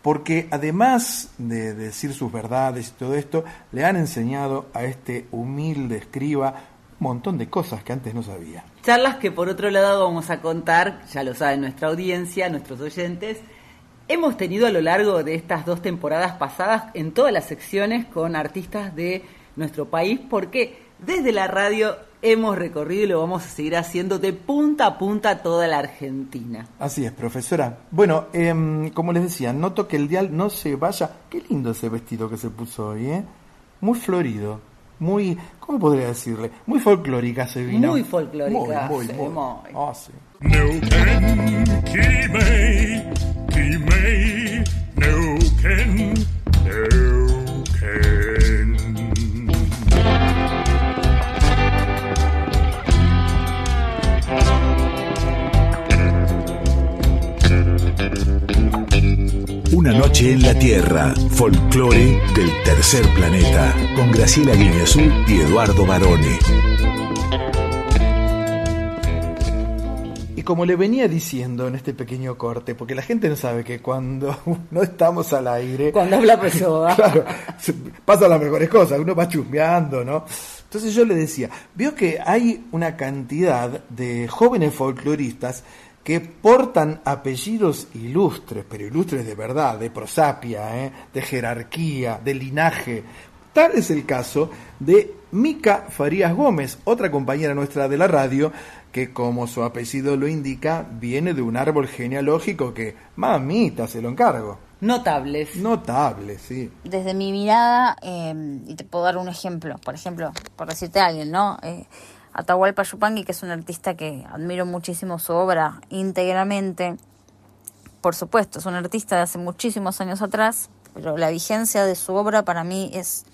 porque además de decir sus verdades y todo esto, le han enseñado a este humilde escriba un montón de cosas que antes no sabía. Charlas que por otro lado vamos a contar, ya lo sabe nuestra audiencia, nuestros oyentes, hemos tenido a lo largo de estas dos temporadas pasadas en todas las secciones con artistas de nuestro país, porque desde la radio hemos recorrido y lo vamos a seguir haciendo de punta a punta toda la Argentina. Así es, profesora. Bueno, em, como les decía, noto que el dial no se vaya. Qué lindo ese vestido que se puso hoy, ¿eh? Muy florido, muy, ¿cómo podría decirle? Muy folclórica se vino. Muy folclórica, Muy, muy, sí, muy. muy. Ah, sí. Una noche en la Tierra, folclore del tercer planeta, con Graciela Guineazú y Eduardo Barone. Como le venía diciendo en este pequeño corte, porque la gente no sabe que cuando no estamos al aire. Cuando habla Pessoa. claro, pasan las mejores cosas, uno va chusmeando, ¿no? Entonces yo le decía, vio que hay una cantidad de jóvenes folcloristas que portan apellidos ilustres, pero ilustres de verdad, de prosapia, ¿eh? de jerarquía, de linaje. Tal es el caso de Mica Farías Gómez, otra compañera nuestra de la radio, que como su apellido lo indica, viene de un árbol genealógico que, mamita, se lo encargo. Notables. Notables, sí. desde mi mirada, eh, y te puedo dar un ejemplo, por ejemplo, por decirte a alguien, ¿no? Eh, Atahualpa Yupanqui, que es un artista que admiro muchísimo su obra íntegramente, por supuesto, es un artista de hace muchísimos años atrás, pero la vigencia de su obra para mí es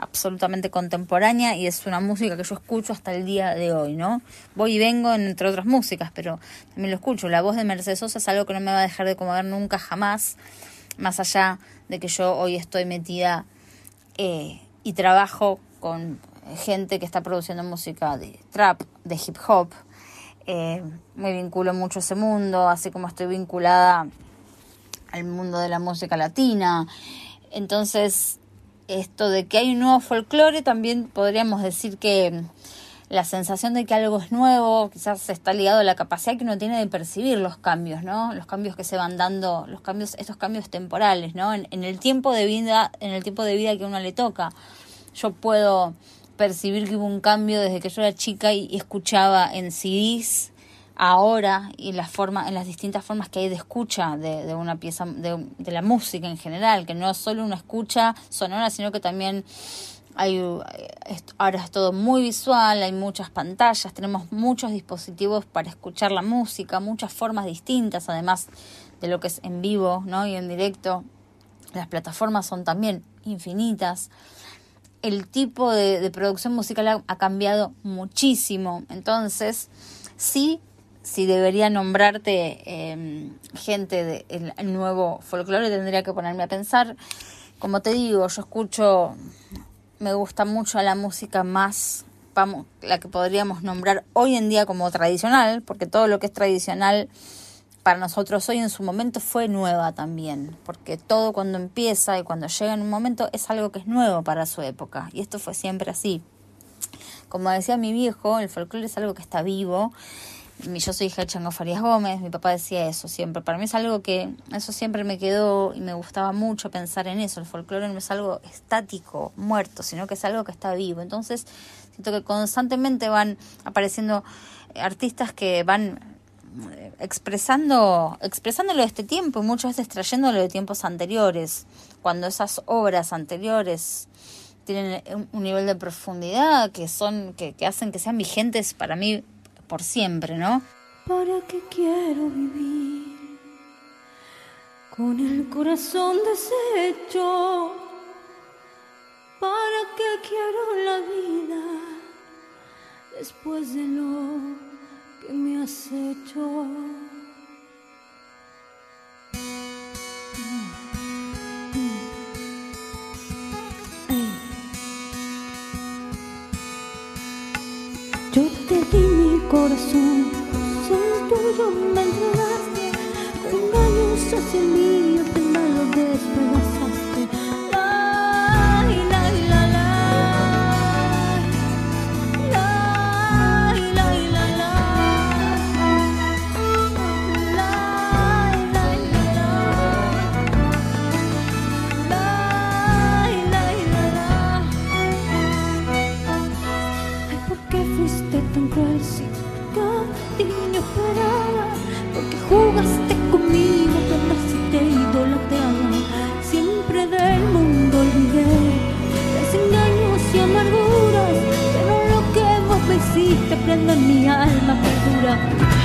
absolutamente contemporánea y es una música que yo escucho hasta el día de hoy, ¿no? Voy y vengo entre otras músicas, pero también lo escucho. La voz de Mercedes Sosa es algo que no me va a dejar de conmover nunca jamás, más allá de que yo hoy estoy metida eh, y trabajo con gente que está produciendo música de trap, de hip hop. Eh, me vinculo mucho a ese mundo, así como estoy vinculada al mundo de la música latina. Entonces, esto de que hay un nuevo folclore, también podríamos decir que la sensación de que algo es nuevo quizás está ligado a la capacidad que uno tiene de percibir los cambios, ¿no? Los cambios que se van dando, los cambios, estos cambios temporales, ¿no? En, en el tiempo de vida, en el tiempo de vida que uno le toca. Yo puedo percibir que hubo un cambio desde que yo era chica y, y escuchaba en CDs ahora y las formas en las distintas formas que hay de escucha de, una pieza de, la música en general que no es solo una escucha sonora sino que también hay, ahora es todo muy visual, hay muchas pantallas, tenemos muchos dispositivos para escuchar la música, muchas formas distintas, además de lo que es en vivo ¿no? y en directo. Las plataformas son también infinitas. El tipo de, producción musical ha cambiado muchísimo. Entonces, sí, si debería nombrarte eh, gente del el nuevo folclore, tendría que ponerme a pensar. Como te digo, yo escucho, me gusta mucho la música más, la que podríamos nombrar hoy en día como tradicional, porque todo lo que es tradicional para nosotros hoy en su momento fue nueva también, porque todo cuando empieza y cuando llega en un momento es algo que es nuevo para su época, y esto fue siempre así. Como decía mi viejo, el folclore es algo que está vivo. Yo soy hija de Chango Farías Gómez, mi papá decía eso siempre. Para mí es algo que, eso siempre me quedó y me gustaba mucho pensar en eso. El folclore no es algo estático, muerto, sino que es algo que está vivo. Entonces, siento que constantemente van apareciendo artistas que van eh, expresando expresándolo de este tiempo y muchas veces trayéndolo de tiempos anteriores cuando esas obras anteriores tienen un nivel de profundidad que son que, que hacen que sean vigentes para mí por siempre no ¿Para qué quiero vivir con el corazón deshecho? ¿Para qué quiero la vida después de lo que me has hecho? Yo te di mi corazón, el tuyo me entregaste, con engaños hacia el mío, te me lo mi alma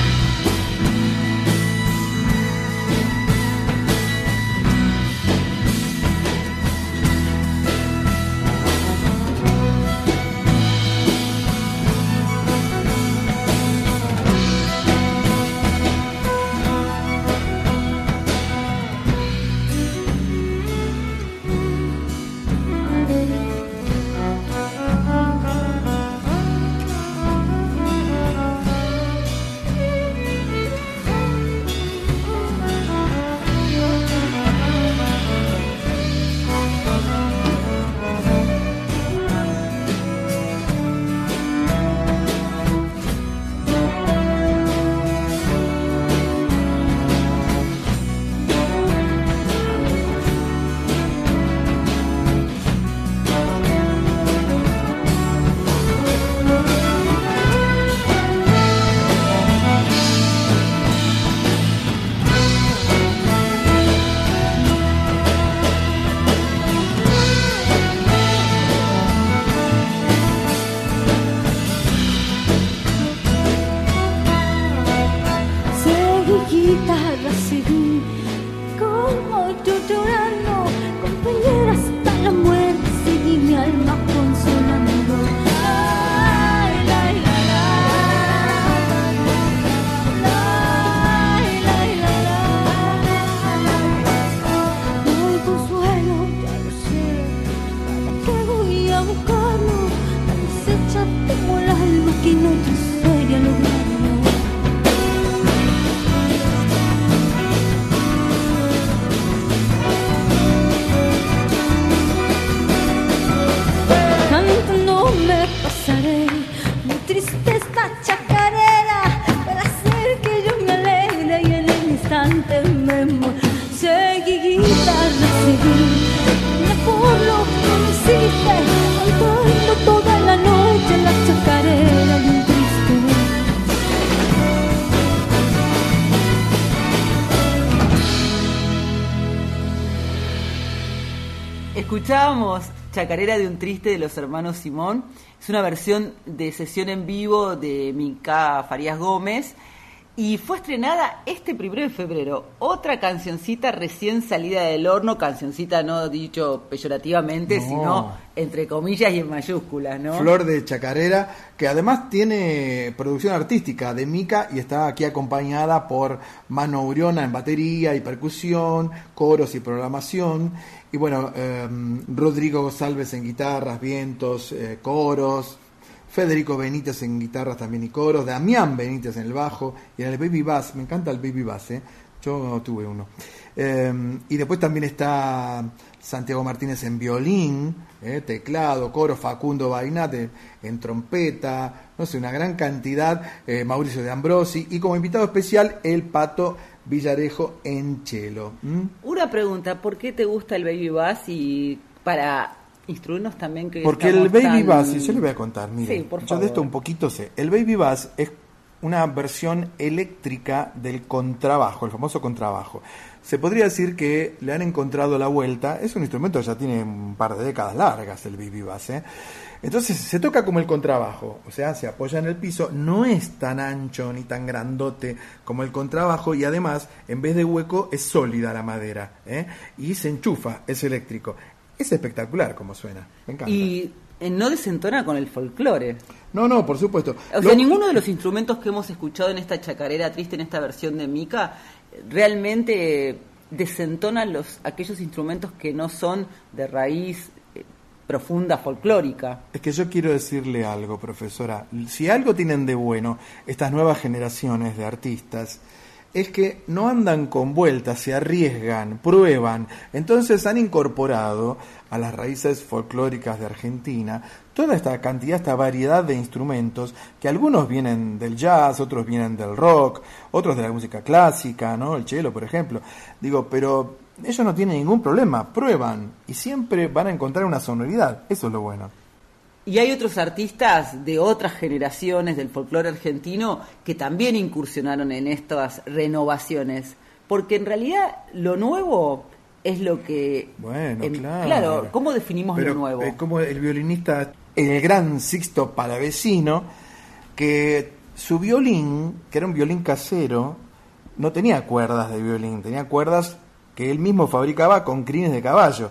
Escuchábamos Chacarera de un triste de los hermanos Simón. Es una versión de sesión en vivo de Mica Farías Gómez y fue estrenada este primero de febrero. Otra cancioncita recién salida del horno, cancioncita no dicho peyorativamente, No. sino entre comillas y en mayúsculas, ¿no? Flor de Chacarera, que además tiene producción artística de Mica y está aquí acompañada por Mano Uriona en batería y percusión, coros y programación. Y bueno, eh, Rodrigo González en guitarras, vientos, eh, coros. Federico Benítez en guitarras también y coros, Damián Benítez en el bajo y en el baby bass, me encanta el baby bass, ¿eh? yo tuve uno. Eh, y después también está Santiago Martínez en violín, ¿eh? teclado, coro, Facundo Bainate en trompeta, no sé, una gran cantidad, eh, Mauricio de Ambrosi y como invitado especial el Pato Villarejo en cello. ¿m? Una pregunta, ¿por qué te gusta el baby bass y para instruirnos también que Porque el Baby tan- Bass, y yo le voy a contar, mire, Sí, yo de esto un poquito sé. El Baby Bass es una versión eléctrica del contrabajo, el famoso contrabajo. Se podría decir que le han encontrado la vuelta, es un instrumento que ya tiene un par de décadas largas el Baby Bass. ¿eh? Entonces se toca como el contrabajo, o sea, se apoya en el piso, no es tan ancho ni tan grandote como el contrabajo y además, en vez de hueco, es sólida la madera ¿eh? y se enchufa, es eléctrico. Es espectacular como suena, me encanta. Y eh, no desentona con el folclore. No, no, por supuesto. O Lo- sea, ninguno de los instrumentos que hemos escuchado en esta chacarera triste, en esta versión de Mica, realmente desentonan los aquellos instrumentos que no son de raíz eh, profunda folclórica. Es que yo quiero decirle algo, profesora. Si algo tienen de bueno estas nuevas generaciones de artistas, es que no andan con vueltas, se arriesgan, prueban. Entonces han incorporado a las raíces folclóricas de Argentina toda esta cantidad, esta variedad de instrumentos, que algunos vienen del jazz, otros vienen del rock, otros de la música clásica, ¿no? El cello, por ejemplo. Digo, pero ellos no tienen ningún problema, prueban y siempre van a encontrar una sonoridad. Eso es lo bueno. Y hay otros artistas de otras generaciones del folclore argentino que también incursionaron en estas renovaciones. Porque en realidad lo nuevo es lo que... Bueno, en- claro. ¿cómo definimos Pero, lo nuevo? eh, como el violinista, el gran Sixto Palavecino, que su violín, que era un violín casero, no tenía cuerdas de violín, tenía cuerdas que él mismo fabricaba con crines de caballo.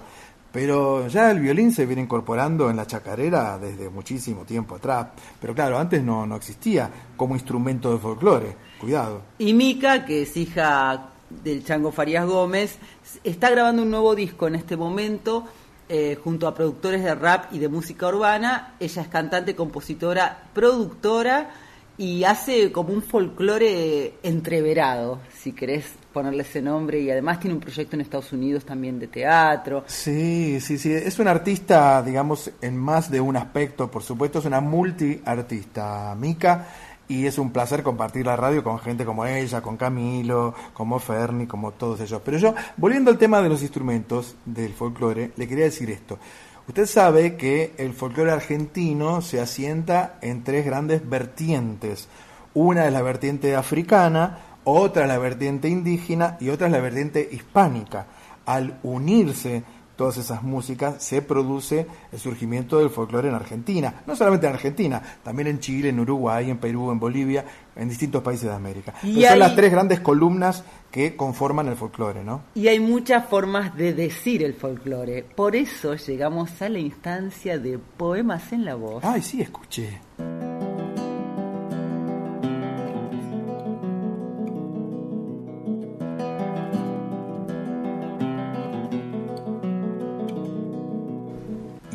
Pero ya el violín se viene incorporando en la chacarera desde muchísimo tiempo atrás. Pero claro, antes no, no existía como instrumento de folclore. Cuidado. Y Mica, que es hija del Chango Farías Gómez, está grabando un nuevo disco en este momento eh, junto a productores de rap y de música urbana. Ella es cantante, compositora, productora y hace como un folclore entreverado, si querés ponerle ese nombre. Y además tiene un proyecto en Estados Unidos también de teatro. Sí, sí, sí. Es una artista, digamos, en más de un aspecto, por supuesto, es una multiartista, Mica, y es un placer compartir la radio con gente como ella, con Camilo, como Ferni, como todos ellos. Pero yo, volviendo al tema de los instrumentos del folclore, le quería decir esto. Usted sabe que el folclore argentino se asienta en tres grandes vertientes. Una es la vertiente africana, otra es la vertiente indígena y otra es la vertiente hispánica. Al unirse todas esas músicas se produce el surgimiento del folclore en Argentina. No solamente en Argentina, también en Chile, en Uruguay, en Perú, en Bolivia, en distintos países de América. Y Pero son las tres grandes columnas que conforman el folclore, ¿no? Y hay muchas formas de decir el folclore. Por eso llegamos a la instancia de poemas en la voz. Ay, sí, escuché.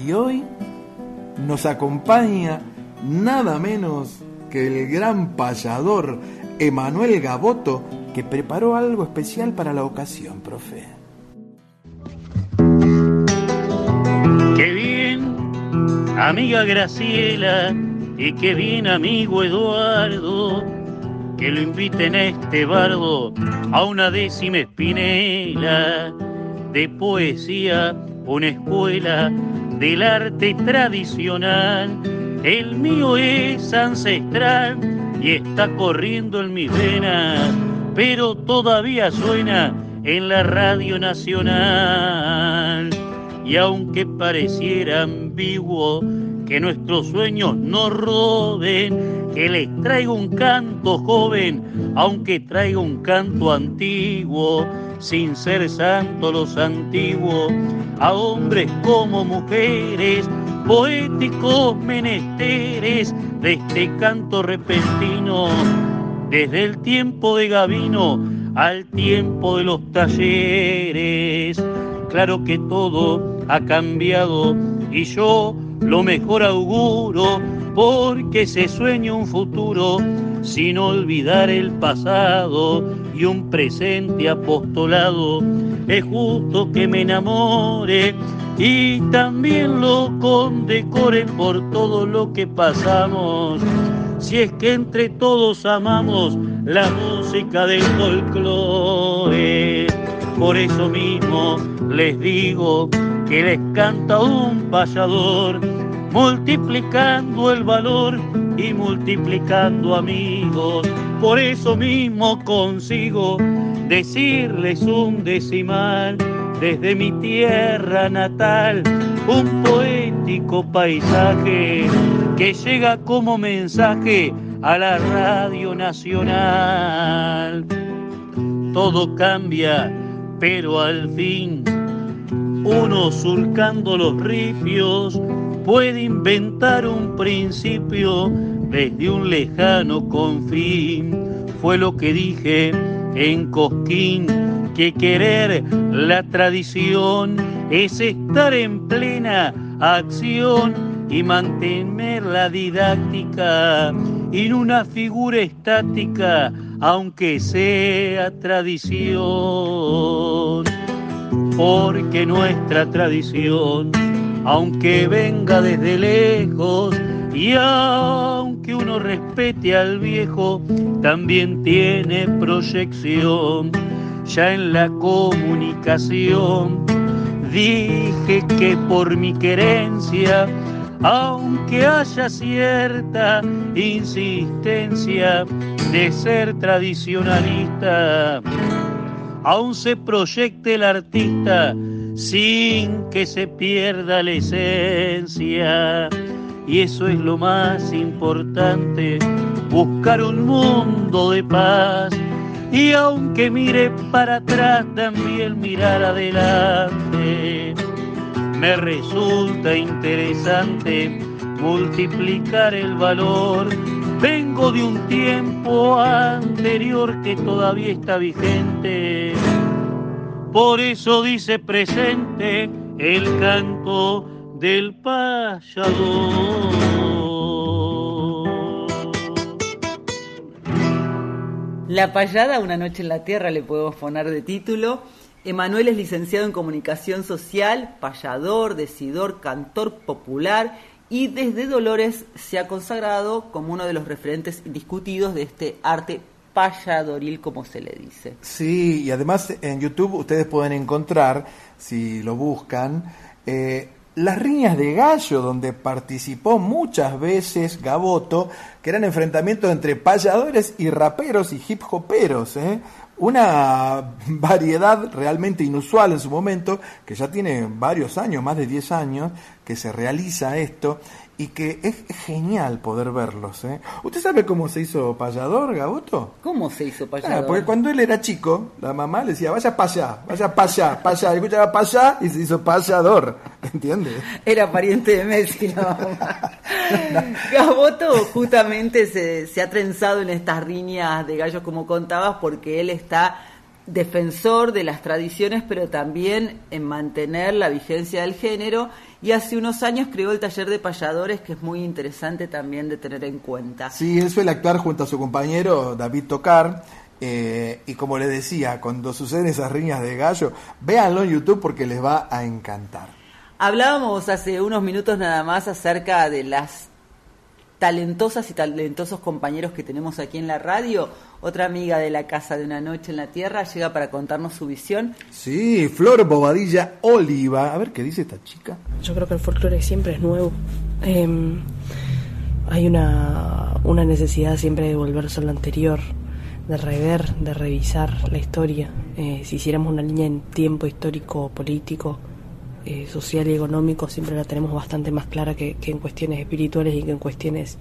Y hoy nos acompaña nada menos que el gran payador Emanuel Gaboto, que preparó algo especial para la ocasión, profe. Qué bien, amiga Graciela, y qué bien, amigo Eduardo, que lo inviten a este bardo a una décima espinela de poesía, una escuela del arte tradicional. El mío es ancestral y está corriendo en mis venas, pero todavía suena en la radio nacional. y aunque pareciera ambiguo que nuestros sueños no roben, que les traiga un canto joven, aunque traiga un canto antiguo, sin ser santo los antiguos, a hombres como mujeres, poéticos menesteres de este canto repentino, desde el tiempo de Gavino al tiempo de los talleres. Claro que todo ha cambiado y yo lo mejor auguro porque se sueña un futuro sin olvidar el pasado y un presente apostolado. Es justo que me enamore y también lo condecore por todo lo que pasamos. Si es que entre todos amamos la música del folclore, por eso mismo les digo que les canta un payador, multiplicando el valor y multiplicando amigos. Por eso mismo consigo decirles un decimal desde mi tierra natal, un poético paisaje que llega como mensaje a la radio nacional. Todo cambia, pero al fin uno surcando los ripios puede inventar un principio desde un lejano confín. Fue lo que dije en Cosquín, que querer la tradición es estar en plena acción y mantener la didáctica en una figura estática, aunque sea tradición. Porque nuestra tradición, aunque venga desde lejos y aunque uno respete al viejo, también tiene proyección. Ya en la comunicación dije que por mi querencia aunque haya cierta insistencia de ser tradicionalista, aún se proyecte el artista sin que se pierda la esencia. Y eso es lo más importante, buscar un mundo de paz. Y aunque mire para atrás, también mirar adelante me resulta interesante multiplicar el valor. Vengo de un tiempo anterior que todavía está vigente. Por eso dice presente el canto del payador. La payada, una noche en la tierra, le podemos poner de título. Emanuel es licenciado en comunicación social, payador, decidor, cantor popular y desde Dolores se ha consagrado como uno de los referentes indiscutidos de este arte payadoril, como se le dice. Sí, y además en YouTube ustedes pueden encontrar, si lo buscan, eh, las riñas de gallo, donde participó muchas veces Gaboto, que eran enfrentamientos entre payadores y raperos y hip hoperos. ¿eh? una variedad realmente inusual en su momento, que ya tiene varios años, más de 10 años, que se realiza esto y que es genial poder verlos. ¿eh? ¿Usted sabe cómo se hizo payador, Gaboto? ¿Cómo se hizo payador? porque cuando él era chico, la mamá le decía, vaya para allá, vaya para allá, para allá, escuchaba para allá y se hizo payador, ¿entiendes? Era pariente de Messi, la mamá. Gaboto justamente se, se ha trenzado en estas riñas de gallos, como contabas, porque él está defensor de las tradiciones, pero también en mantener la vigencia del género. Y hace unos años creó el taller de payadores, que es muy interesante también de tener en cuenta. Sí, él suele actuar junto a su compañero David Tocar. eh, y como le decía, cuando suceden esas riñas de gallo, véanlo en YouTube porque les va a encantar. Hablábamos hace unos minutos nada más acerca de las talentosas y talentosos compañeros que tenemos aquí en la radio. Otra amiga de la Casa de una Noche en la Tierra llega para contarnos su visión. Sí, Flor Bobadilla Oliva. A ver qué dice esta chica. Yo creo que el folclore siempre es nuevo. Eh, hay una, una necesidad siempre de volverse a lo anterior, de rever, de revisar la historia. Eh, si hiciéramos una línea en tiempo histórico político, eh, social y económico siempre la tenemos bastante más clara que, en cuestiones espirituales y que en cuestiones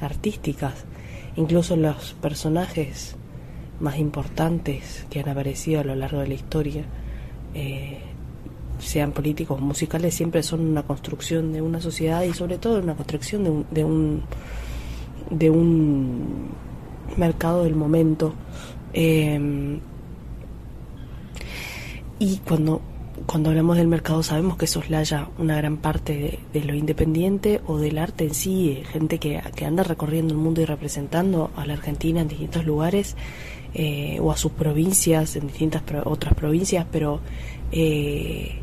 artísticas. Incluso los personajes más importantes que han aparecido a lo largo de la historia, eh, sean políticos o musicales, siempre son una construcción de una sociedad y sobre todo una construcción de un, de un, de un mercado del momento. Eh, y cuando, cuando hablamos del mercado sabemos que soslaya una gran parte de, lo independiente o del arte en sí, eh, gente que, que anda recorriendo el mundo y representando a la Argentina en distintos lugares eh, o a sus provincias en distintas pro- otras provincias, pero eh,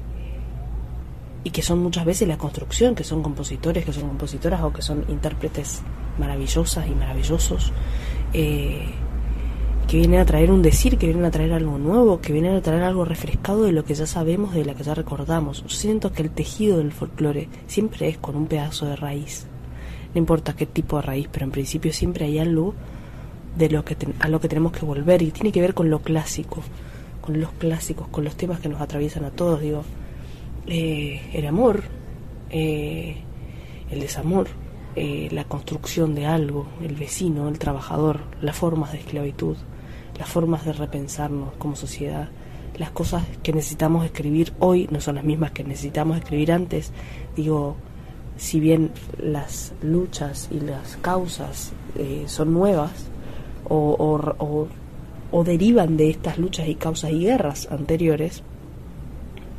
y que son muchas veces la construcción, que son compositores, que son compositoras o que son intérpretes maravillosas y maravillosos, eh, que vienen a traer un decir, que vienen a traer algo nuevo, que vienen a traer algo refrescado de lo que ya sabemos, de lo que ya recordamos. Siento que el tejido del folclore siempre es con un pedazo de raíz. No importa qué tipo de raíz, pero en principio siempre hay algo de lo que a lo que tenemos que volver y tiene que ver con lo clásico, con los clásicos, con los temas que nos atraviesan a todos, digo, eh, el amor, eh, el desamor, eh, la construcción de algo, el vecino, el trabajador, las formas de esclavitud, las formas de repensarnos como sociedad, las cosas que necesitamos escribir hoy no son las mismas que necesitamos escribir antes, digo, si bien las luchas y las causas eh, son nuevas o, o- derivan de estas luchas y causas y guerras anteriores,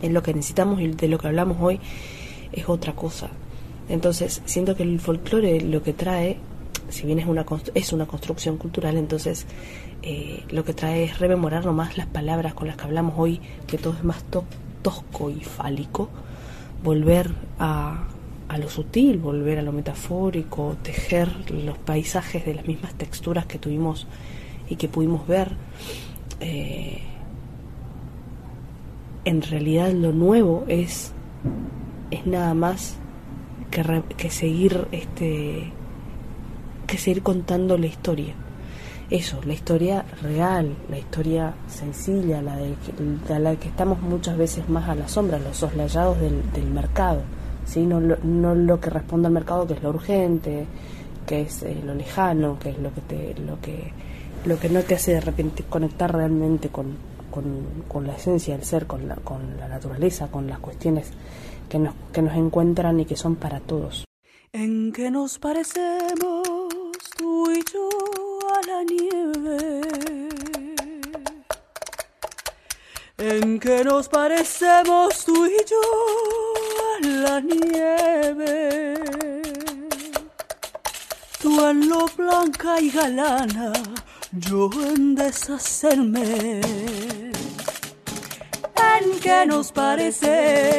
en lo que necesitamos y de lo que hablamos hoy es otra cosa. Entonces, siento que el folclore lo que trae, si bien es una, es una construcción cultural, entonces eh, lo que trae es rememorar nomás las palabras con las que hablamos hoy, que todo es más to- tosco y fálico, volver a, a lo sutil, volver a lo metafórico, tejer los paisajes de las mismas texturas que tuvimos y que pudimos ver. Eh, en realidad lo nuevo es, es nada más que, re- que seguir este que seguir contando la historia. Eso, la historia real, la historia sencilla, la de, la que estamos muchas veces más a la sombra, los soslayados del, mercado, ¿sí? no, lo, no lo que responde al mercado, que es lo urgente, que es eh, lo lejano, que es lo que, te, lo, que, lo que no te hace de repente conectar realmente con, con, con la esencia del ser, con la, con la naturaleza, con las cuestiones que nos, que nos encuentran y que son para todos. En que nos parecemos tú y yo la nieve. En que nos parecemos tú y yo a la nieve. Tú en lo blanca y galana, yo en deshacerme. En que nos parecemos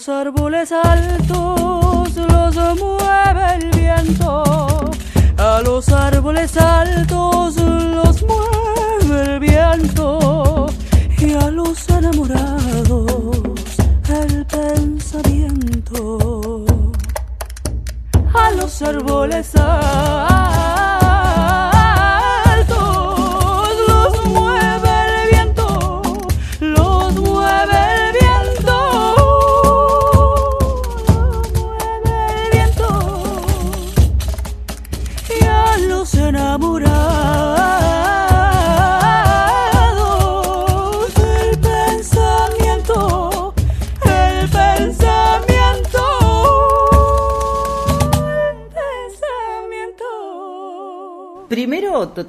los árboles altos los mueve el viento. A los árboles altos los mueve el viento. Y a los enamorados el pensamiento. A los árboles altos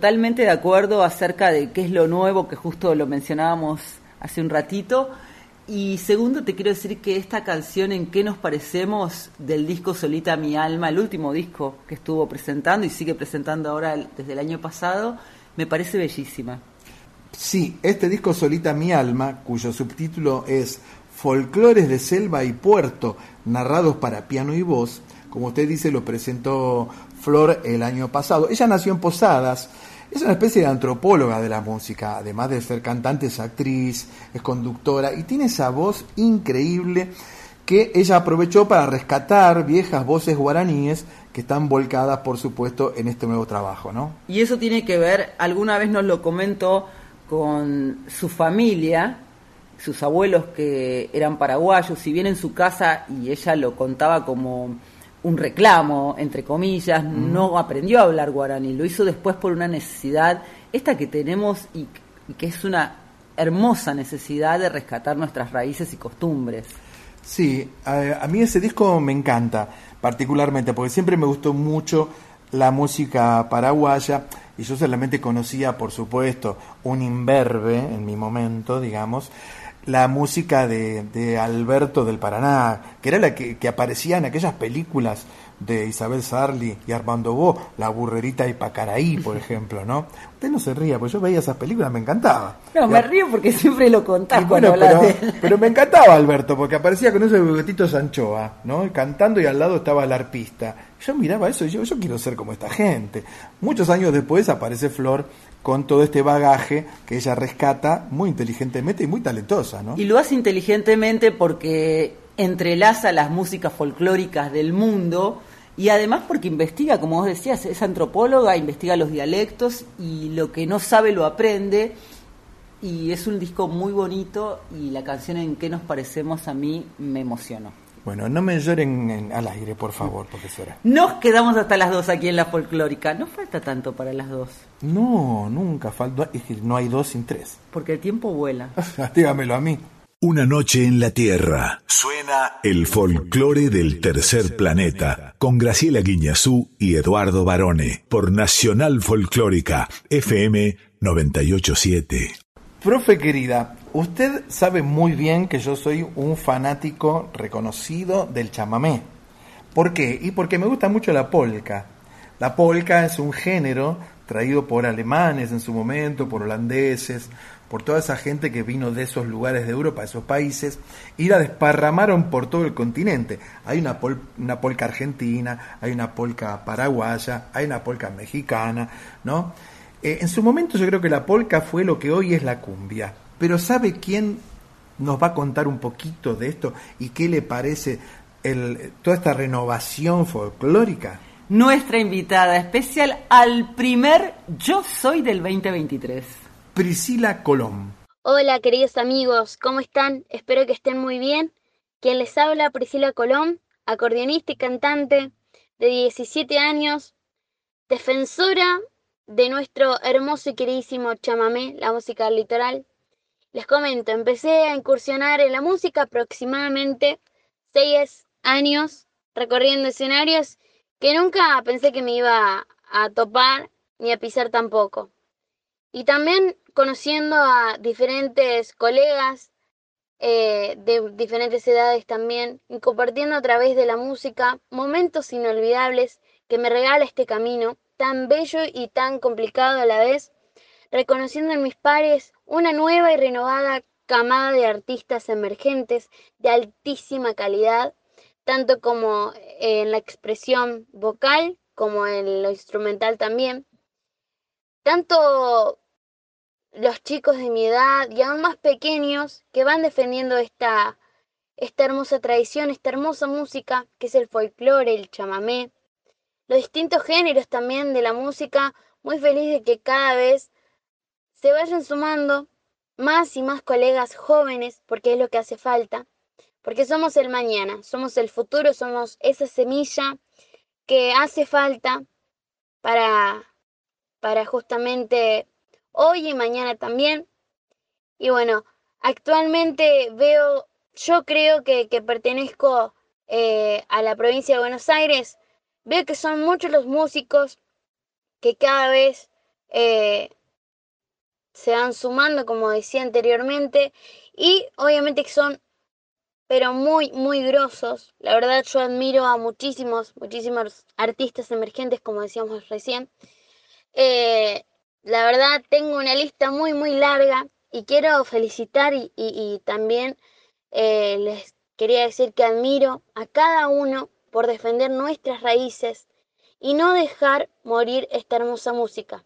totalmente de acuerdo acerca de qué es lo nuevo, que justo lo mencionábamos hace un ratito. Y segundo, te quiero decir que esta canción, ¿En qué nos parecemos? del disco Solita mi alma, el último disco que estuvo presentando y sigue presentando ahora desde el año pasado, me parece bellísima. Sí, este disco Solita mi alma, cuyo subtítulo es Folclores de selva y puerto, narrados para piano y voz, como usted dice, lo presentó Flor el año pasado. Ella nació en Posadas, es una especie de antropóloga de la música, además de ser cantante, es actriz, es conductora y tiene esa voz increíble que ella aprovechó para rescatar viejas voces guaraníes que están volcadas, por supuesto, en este nuevo trabajo, ¿no? Y eso tiene que ver, alguna vez nos lo comentó con su familia, sus abuelos que eran paraguayos, si bien en su casa, y ella lo contaba como un reclamo, entre comillas, no aprendió a hablar guaraní, lo hizo después por una necesidad, esta que tenemos y, y que es una hermosa necesidad de rescatar nuestras raíces y costumbres. Sí, a, a mí ese disco me encanta, particularmente, porque siempre me gustó mucho la música paraguaya y yo solamente conocía, por supuesto, un imberbe en mi momento, digamos, la música de, de Alberto del Paraná, que era la que, que aparecía en aquellas películas de Isabel Sarli y Armando Bo, La Burrerita y Pacaraí, por ejemplo, ¿no? Usted no se ría, porque yo veía esas películas, me encantaba. No, me río porque siempre lo cuando bueno, pero, pero me encantaba Alberto, porque aparecía con esos bigotitos anchoa, ¿no? Y cantando y al lado estaba el arpista. Yo miraba eso y yo, yo quiero ser como esta gente. Muchos años después aparece Flor con todo este bagaje que ella rescata muy inteligentemente y muy talentosa, ¿no? Y lo hace inteligentemente porque entrelaza las músicas folclóricas del mundo y además porque investiga, como vos decías, es antropóloga, investiga los dialectos y lo que no sabe lo aprende. Y es un disco muy bonito y la canción en que nos parecemos a mí me emocionó. Bueno, no me lloren en- al aire, por favor, profesora. Nos quedamos hasta las dos aquí en la folclórica. No falta tanto para las dos, No, nunca falta. Es que no hay dos sin tres. porque el tiempo vuela. Dígamelo a mí. Una noche en la Tierra. Suena el folclore del tercer planeta con Graciela Guiñazú y Eduardo Barone por Nacional Folclórica FM 987. Profe querida, usted sabe muy bien que yo soy un fanático reconocido del chamamé. ¿Por qué? Y porque me gusta mucho la polka. La polka es un género traído por alemanes en su momento, por holandeses, por toda esa gente que vino de esos lugares de Europa, de esos países, y la desparramaron por todo el continente. Hay una, pol- una polca argentina, hay una polca paraguaya, hay una polca mexicana, ¿no? Eh, en su momento yo creo que la polca fue lo que hoy es la cumbia. Pero ¿sabe quién nos va a contar un poquito de esto y qué le parece el- toda esta renovación folclórica? Nuestra invitada especial al primer Yo Soy del 2023. Priscila Colón. Hola queridos amigos, ¿cómo están? Espero que estén muy bien. Quien les habla, Priscila Colón, acordeonista y cantante de 17 años, defensora de nuestro hermoso y queridísimo chamamé, la música del litoral. Les comento, empecé a incursionar en la música aproximadamente 6 años, recorriendo escenarios que nunca pensé que me iba a topar ni a pisar tampoco. Y también conociendo a diferentes colegas eh, de diferentes edades también y compartiendo a través de la música momentos inolvidables que me regala este camino tan bello y tan complicado a la vez, reconociendo en mis pares una nueva y renovada camada de artistas emergentes de altísima calidad, tanto como en la expresión vocal como en lo instrumental también. Tanto los chicos de mi edad y aún más pequeños que van defendiendo esta, esta hermosa tradición, esta hermosa música que es el folclore, el chamamé, los distintos géneros también de la música, muy feliz de que cada vez se vayan sumando más y más colegas jóvenes, porque es lo que hace falta, porque somos el mañana, somos el futuro, somos esa semilla que hace falta para, para justamente hoy y mañana también. Y bueno, actualmente veo, yo creo que, que pertenezco eh, a la provincia de Buenos Aires, veo que son muchos los músicos que cada vez eh, se van sumando, como decía anteriormente, y obviamente que son, pero muy, muy grosos. La verdad yo admiro a muchísimos, muchísimos artistas emergentes, como decíamos recién. Eh, la verdad tengo una lista muy, muy larga y quiero felicitar y, y- también eh, les quería decir que admiro a cada uno por defender nuestras raíces y no dejar morir esta hermosa música.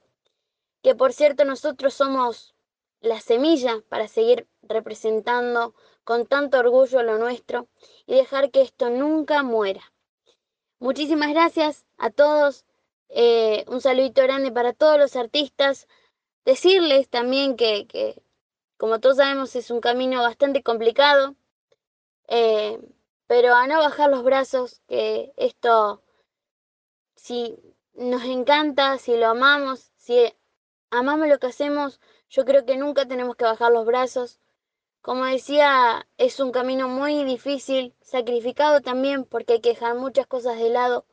Que por cierto nosotros somos la semilla para seguir representando con tanto orgullo lo nuestro y dejar que esto nunca muera. Muchísimas gracias a todos. eh, un saludito grande para todos los artistas. Decirles también que, que, como todos sabemos, es un camino bastante complicado. eh, pero a no bajar los brazos, que esto, si nos encanta, si lo amamos, si amamos lo que hacemos, yo creo que nunca tenemos que bajar los brazos. Como decía, es un camino muy difícil, sacrificado también, porque hay que dejar muchas cosas de lado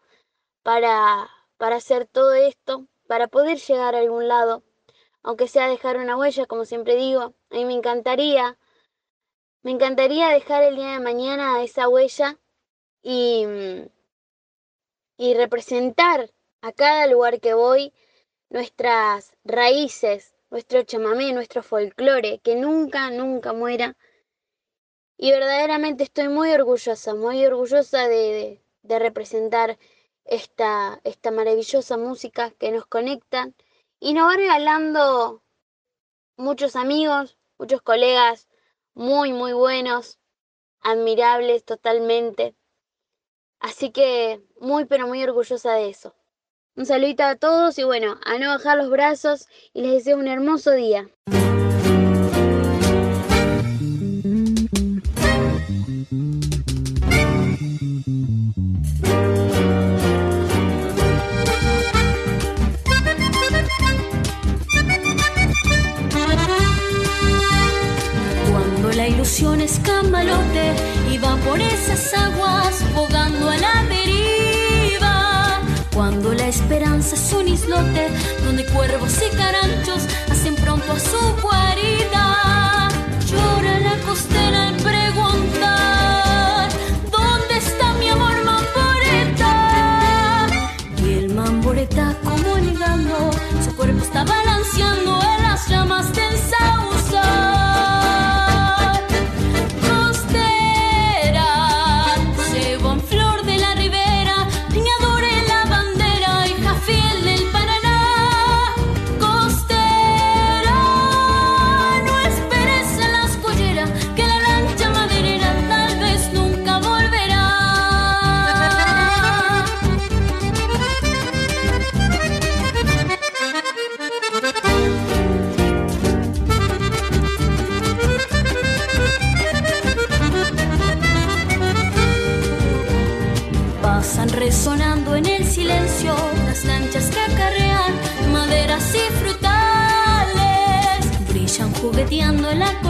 para, para hacer todo esto, para poder llegar a algún lado, aunque sea dejar una huella, como siempre digo. A mí me encantaría, me encantaría dejar el día de mañana esa huella y, y representar a cada lugar que voy nuestras raíces, nuestro chamamé, nuestro folclore, que nunca, nunca muera. Y verdaderamente estoy muy orgullosa, muy orgullosa de, de- representar esta, esta maravillosa música que nos conecta y nos va regalando muchos amigos, muchos colegas muy, muy buenos, admirables totalmente. Así que muy, pero muy orgullosa de eso. Un saludito a todos y bueno, a no bajar los brazos y les deseo un hermoso día. La ilusión es camalote y va por esas aguas bogando a la deriva. Cuando la esperanza es un islote donde cuervos y caranchos hacen pronto a su guarida. La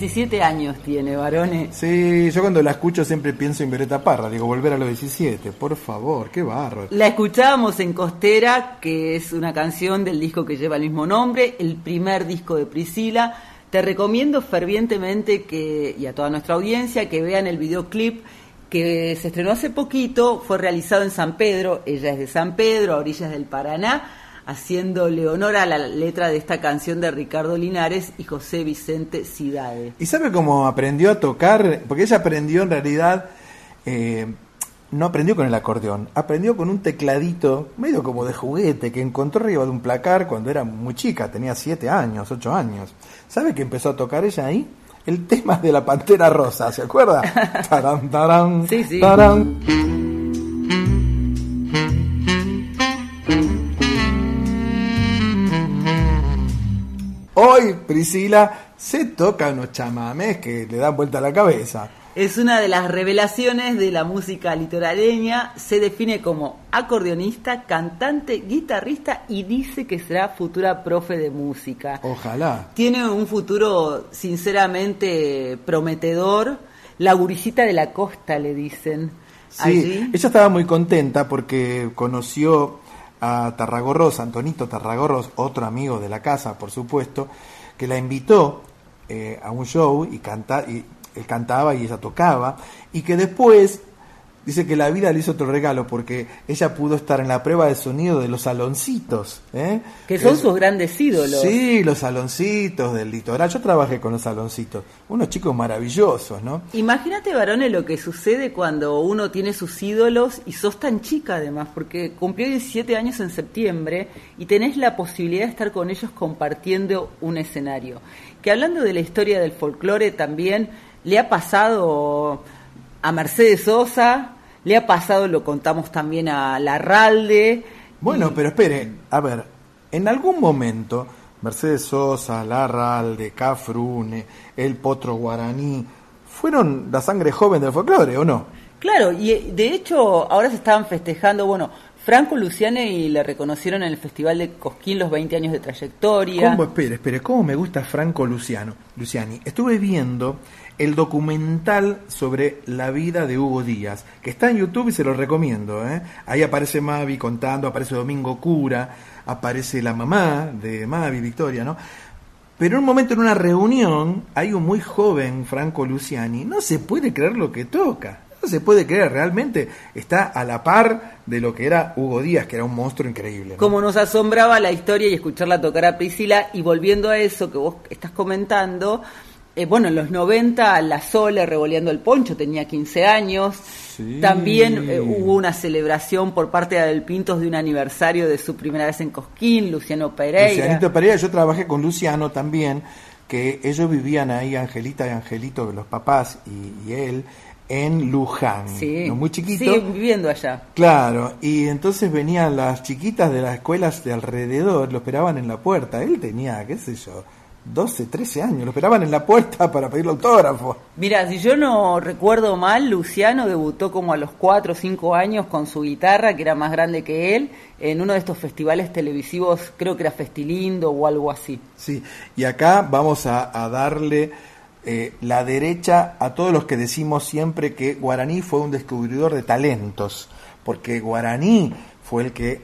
17 años tiene, varones. Sí, yo cuando la escucho siempre pienso en Violeta Parra, digo, volver a los 17, por favor, qué bárbaro. La escuchábamos en Costera, que es una canción del disco que lleva el mismo nombre, el primer disco de Priscila. Te recomiendo fervientemente que, y a toda nuestra audiencia, que vean el videoclip que se estrenó hace poquito, fue realizado en San Pedro, ella es de San Pedro, a orillas del Paraná, haciéndole honor a la letra de esta canción de Ricardo Linares y José Vicente Cidade. ¿Y sabe cómo aprendió a tocar? Porque ella aprendió en realidad eh, no aprendió con el acordeón, aprendió con un tecladito medio como de juguete que encontró arriba de un placar cuando era muy chica, tenía siete años, ocho años. ¿Sabe que empezó a tocar ella ahí? El tema de la Pantera Rosa, ¿se acuerda? Tarán, tarán, Sí, sí. tarán. Hoy Priscila se toca unos chamames que le dan vuelta a la cabeza. Es una de las revelaciones de la música litoraleña. Se define como acordeonista, cantante, guitarrista y dice que será futura profe de música. Ojalá. Tiene un futuro sinceramente prometedor. La gurisita de la costa, le dicen. Sí, Allí. ella estaba muy contenta porque conoció a Tarragorros, Antonito Tarragorros, otro amigo de la casa, por supuesto, que la invitó eh, a un show y, canta, y él cantaba y ella tocaba, y que después dice que la vida le hizo otro regalo porque ella pudo estar en la prueba de sonido de los saloncitos. ¿eh? Que son Es- sus grandes ídolos. Sí, los saloncitos del litoral. Yo trabajé con los saloncitos. Unos chicos maravillosos, ¿no? Imagínate, varones, lo que sucede cuando uno tiene sus ídolos y sos tan chica además, porque cumplió 17 años en septiembre y tenés la posibilidad de estar con ellos compartiendo un escenario. Que hablando de la historia del folclore también le ha pasado a Mercedes Sosa, le ha pasado, lo contamos también a Larralde. Bueno, pero espere, a ver, en algún momento Mercedes Sosa, Larralde, Cafrune, El Potro Guaraní, fueron la sangre joven del folclore, ¿o no? Claro, y eh, de hecho ahora se estaban festejando, bueno, Franco Luciani le reconocieron en el Festival de Cosquín los 20 años de trayectoria. ¿Cómo, espere, espere, cómo me gusta Franco Luciano, Luciani? Estuve viendo el documental sobre la vida de Hugo Díaz, que está en YouTube y se lo recomiendo. ¿eh? Ahí aparece Mavi contando, aparece Domingo Cura, aparece la mamá de Mavi, Victoria, ¿no? Pero en un momento en una reunión hay un muy joven Franco Luciani, no se puede creer lo que toca. No se puede creer, realmente está a la par de lo que era Hugo Díaz, que era un monstruo increíble. Como nos asombraba la historia y escucharla tocar a Priscila, y volviendo a eso que vos estás comentando, eh, bueno, en los 90 la Sole revoleando el poncho tenía 15 años. También eh, hubo una celebración por parte de Abel Pintos de un aniversario de su primera vez en Cosquín, Luciano Pereira. Lucianito Pereira, yo trabajé con Luciano también, que ellos vivían ahí, Angelita y Angelito, los papás y, y él, en Luján, Sí, ¿no? muy chiquito. siguen viviendo allá. Claro, y entonces venían las chiquitas de las escuelas de alrededor, lo esperaban en la puerta. Él tenía, qué sé yo, 12, 13 años, lo esperaban en la puerta para pedirle autógrafo. Mira, si yo no recuerdo mal, Luciano debutó como a los 4 o 5 años con su guitarra, que era más grande que él, en uno de estos festivales televisivos, creo que era Festilindo o algo así. Sí, y acá vamos a, a darle eh, la derecha a todos los que decimos siempre que Guaraní fue un descubridor de talentos, porque Guaraní fue el que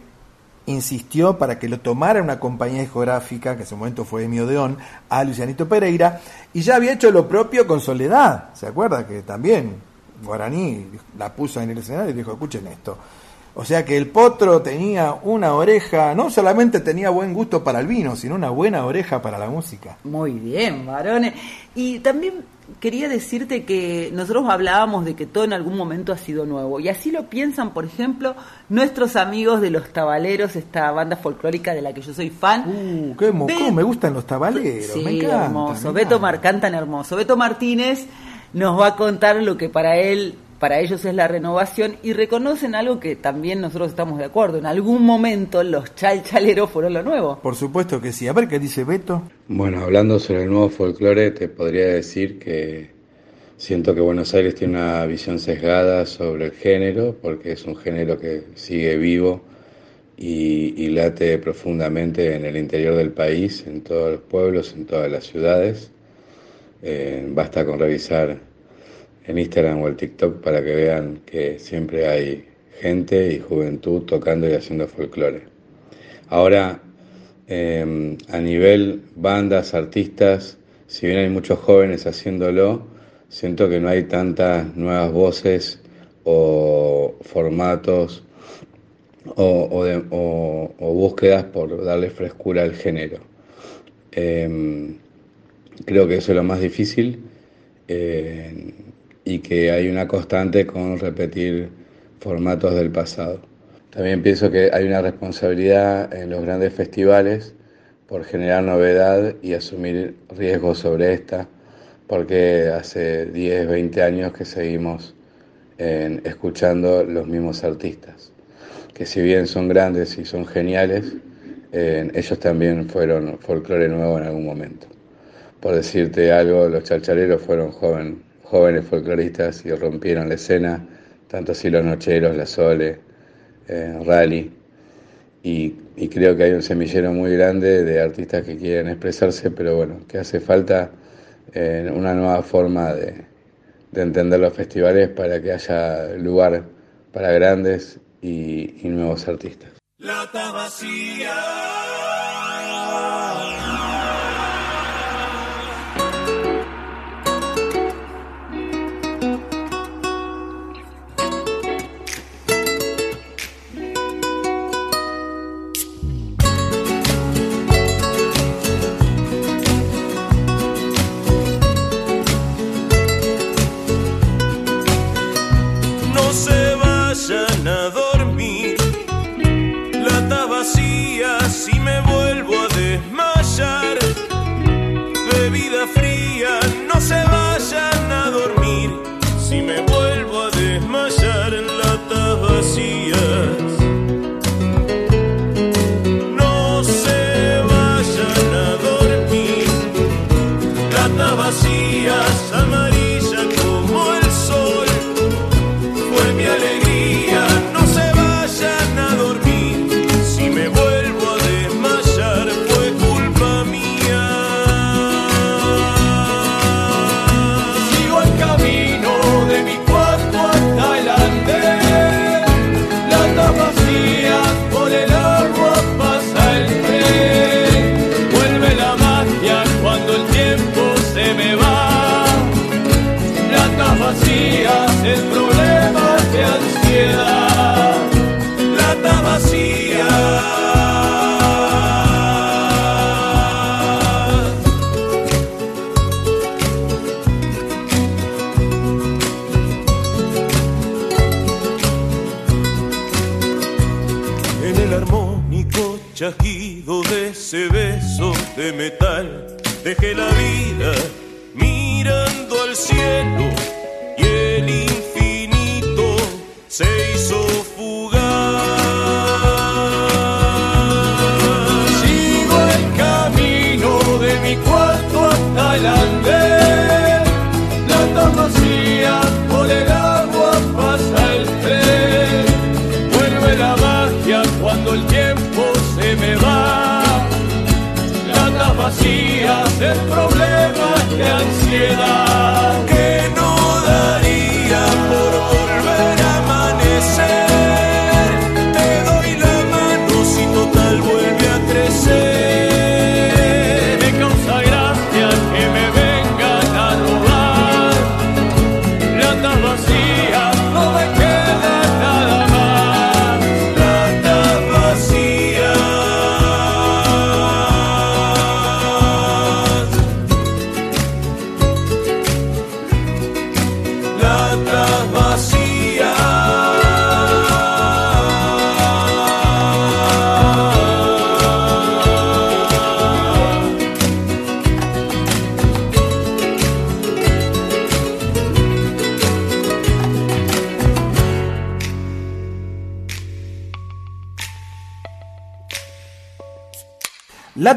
insistió para que lo tomara una compañía discográfica, que en ese momento fue Emi Odeón, a Lucianito Pereira, y ya había hecho lo propio con Soledad, ¿se acuerda? Que también Guaraní la puso en el escenario y dijo, escuchen esto. O sea que el potro tenía una oreja, no solamente tenía buen gusto para el vino, sino una buena oreja para la música. Muy bien, varones. Y también quería decirte que nosotros hablábamos de que todo en algún momento ha sido nuevo. Y así lo piensan, por ejemplo, nuestros amigos de los Tabaleros, esta banda folclórica de la que yo soy fan. Uh, qué mo- Ve- cómo me gustan los tabaleros, Sí, me encanta. hermoso. me Beto Mar cantan hermoso. Beto Martínez nos va a contar lo que para él, para ellos es la renovación y reconocen algo que también nosotros estamos de acuerdo. En algún momento los chalchaleros fueron lo nuevo. Por supuesto que sí. A ver qué dice Beto. Bueno, hablando sobre el nuevo folclore, te podría decir que siento que Buenos Aires tiene una visión sesgada sobre el género, porque es un género que sigue vivo y, y late profundamente en el interior del país, en todos los pueblos, en todas las ciudades. Eh, basta con revisar en Instagram o el TikTok para que vean que siempre hay gente y juventud tocando y haciendo folclore. Ahora, eh, a nivel bandas, artistas, si bien hay muchos jóvenes haciéndolo, siento que no hay tantas nuevas voces o formatos o, búsquedas por darle frescura al género. Eh, creo que eso es lo más difícil y que hay una constante con repetir formatos del pasado. También pienso que hay una responsabilidad en los grandes festivales por generar novedad y asumir riesgos sobre esta, porque hace 10, 20 años que seguimos escuchando los mismos artistas, que si bien son grandes y son geniales, ellos también fueron folclore nuevo en algún momento. Por decirte algo, los chalchaleros fueron joven- jóvenes folcloristas y rompieron la escena, tanto así los nocheros, la Sole, eh, Rally, y, y creo que hay un semillero muy grande de artistas que quieren expresarse, pero bueno, que hace falta eh, una nueva forma de, de entender los festivales para que haya lugar para grandes y, y nuevos artistas. Bebida fría, no se vayan a dormir. Si me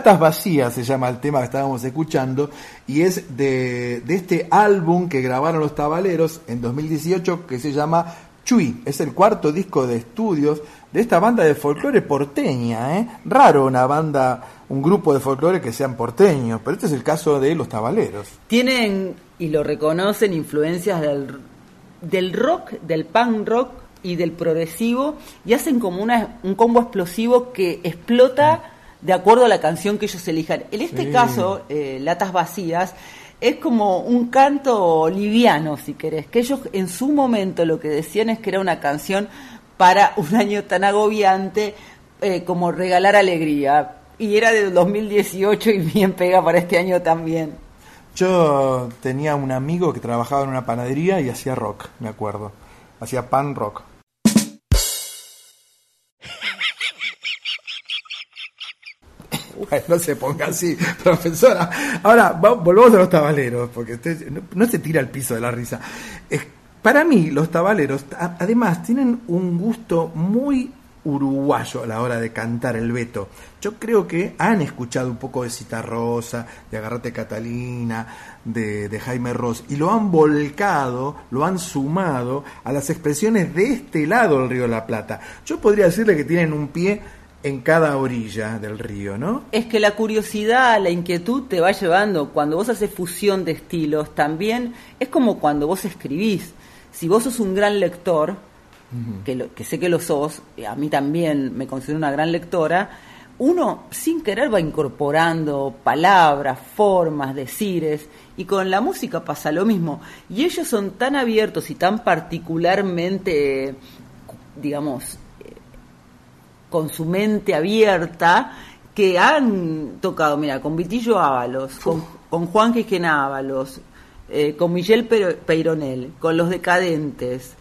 Latas Vacías se llama el tema que estábamos escuchando y es de, de este álbum que grabaron los Tabaleros en 2018 que se llama Chui. Es el cuarto disco de estudios de esta banda de folclore porteña. ¿eh? Raro una banda, un grupo de folclore que sean porteños, pero este es el caso de los Tabaleros. Tienen, y lo reconocen, influencias del, del rock, del punk rock y del progresivo, y hacen como una, un combo explosivo que explota de acuerdo a la canción que ellos elijan. En este Sí. caso, eh, Latas Vacías, es como un canto liviano, si querés, que ellos en su momento lo que decían es que era una canción para un año tan agobiante eh, como regalar alegría. Y era de 2018 y bien pega para este año también. Yo tenía un amigo que trabajaba en una panadería y hacía rock, me acuerdo. Hacía pan rock. Bueno, no se ponga así, profesora. Ahora, va- volvamos a los tabaleros, porque usted no, se tira al piso de la risa. Para mí, los tabaleros, además, tienen un gusto muy uruguayo a la hora de cantar el veto. Yo creo que han escuchado un poco de Citarrosa, de Agarrate Catalina, de, de Jaime Ross, y lo han volcado, lo han sumado a las expresiones de este lado del Río de la Plata. Yo podría decirle que tienen un pie en cada orilla del río, ¿no? Es que la curiosidad, la inquietud te va llevando. Cuando vos haces fusión de estilos, también es como cuando vos escribís. Si vos sos un gran lector, que, lo- que sé que lo sos, y a mí también me considero una gran lectora, uno sin querer va incorporando palabras, formas, decires, y con la música pasa lo mismo. Y ellos son tan abiertos y tan particularmente, digamos, con su mente abierta, que han tocado, mira, con Vitillo Ábalos, con, con Juan Quisquén Ábalos, eh, con Miguel Peironel, con Los Decadentes,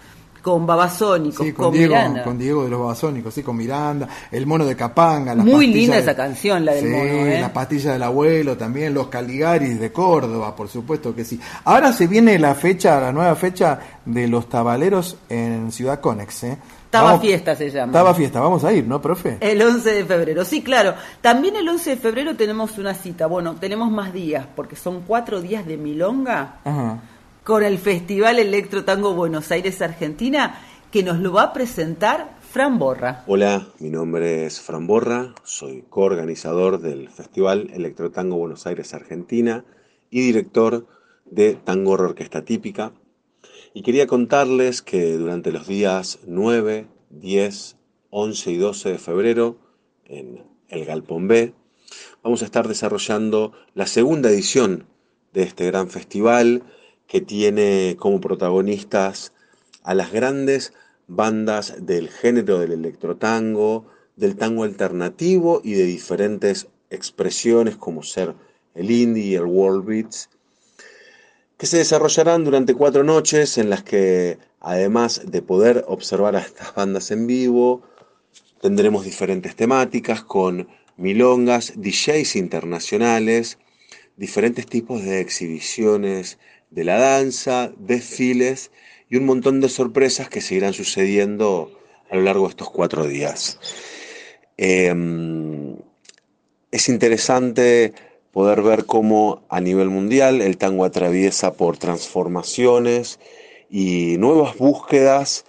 con Babasónicos, Sí, con, con, Diego, Miranda. con Diego de los Babasónicos, sí, con Miranda, el mono de Capanga, las Muy linda de- esa canción, la del Sí, mono, ¿eh? la pastilla del abuelo también, los Caligaris de Córdoba, por supuesto que sí. Ahora se viene la fecha, la nueva fecha de los tabaleros en Ciudad Conex, ¿eh? Taba Vamos- Fiesta se llama. Taba Fiesta, vamos a ir, ¿no, profe? El 11 de febrero, sí, claro. También el 11 de febrero tenemos una cita. Bueno, tenemos más días, porque son cuatro días de milonga Ajá. con el Festival Electro Tango Buenos Aires, Argentina, que nos lo va a presentar Fran Borra. Hola, mi nombre es Fran Borra, soy coorganizador del Festival Electrotango Buenos Aires Argentina y director de Tango Horror Orquesta Típica. Y quería contarles que durante los días 9, 10, 11 y 12 de febrero en el Galpón B vamos a estar desarrollando la segunda edición de este gran festival que tiene como protagonistas a las grandes bandas del género del electrotango, del tango alternativo y de diferentes expresiones como ser el indie y el world beats, que se desarrollarán durante cuatro noches en las que, además de poder observar a estas bandas en vivo, tendremos diferentes temáticas con milongas, DJs internacionales, diferentes tipos de exhibiciones de la danza, desfiles y un montón de sorpresas que seguirán sucediendo a lo largo de estos cuatro días. Em, es interesante poder ver cómo a nivel mundial el tango atraviesa por transformaciones y nuevas búsquedas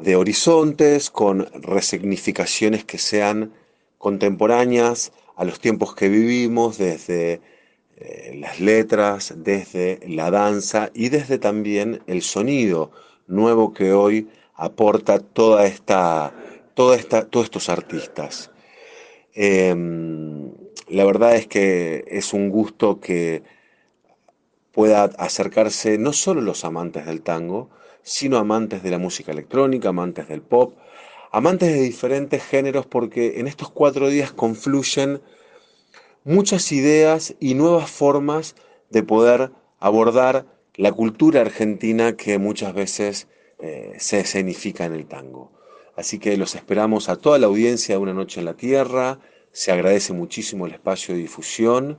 de horizontes con resignificaciones que sean contemporáneas a los tiempos que vivimos, desde eh, las letras, desde la danza y desde también el sonido nuevo que hoy aporta toda esta, toda esta, todos estos artistas. Em, la verdad es que es un gusto que pueda acercarse no solo los amantes del tango, sino amantes de la música electrónica, amantes del pop, amantes de diferentes géneros, porque en estos cuatro días confluyen muchas ideas y nuevas formas de poder abordar la cultura argentina que muchas veces eh, se escenifica en el tango. Así que los esperamos a toda la audiencia de Una Noche en la Tierra, se agradece muchísimo el espacio de difusión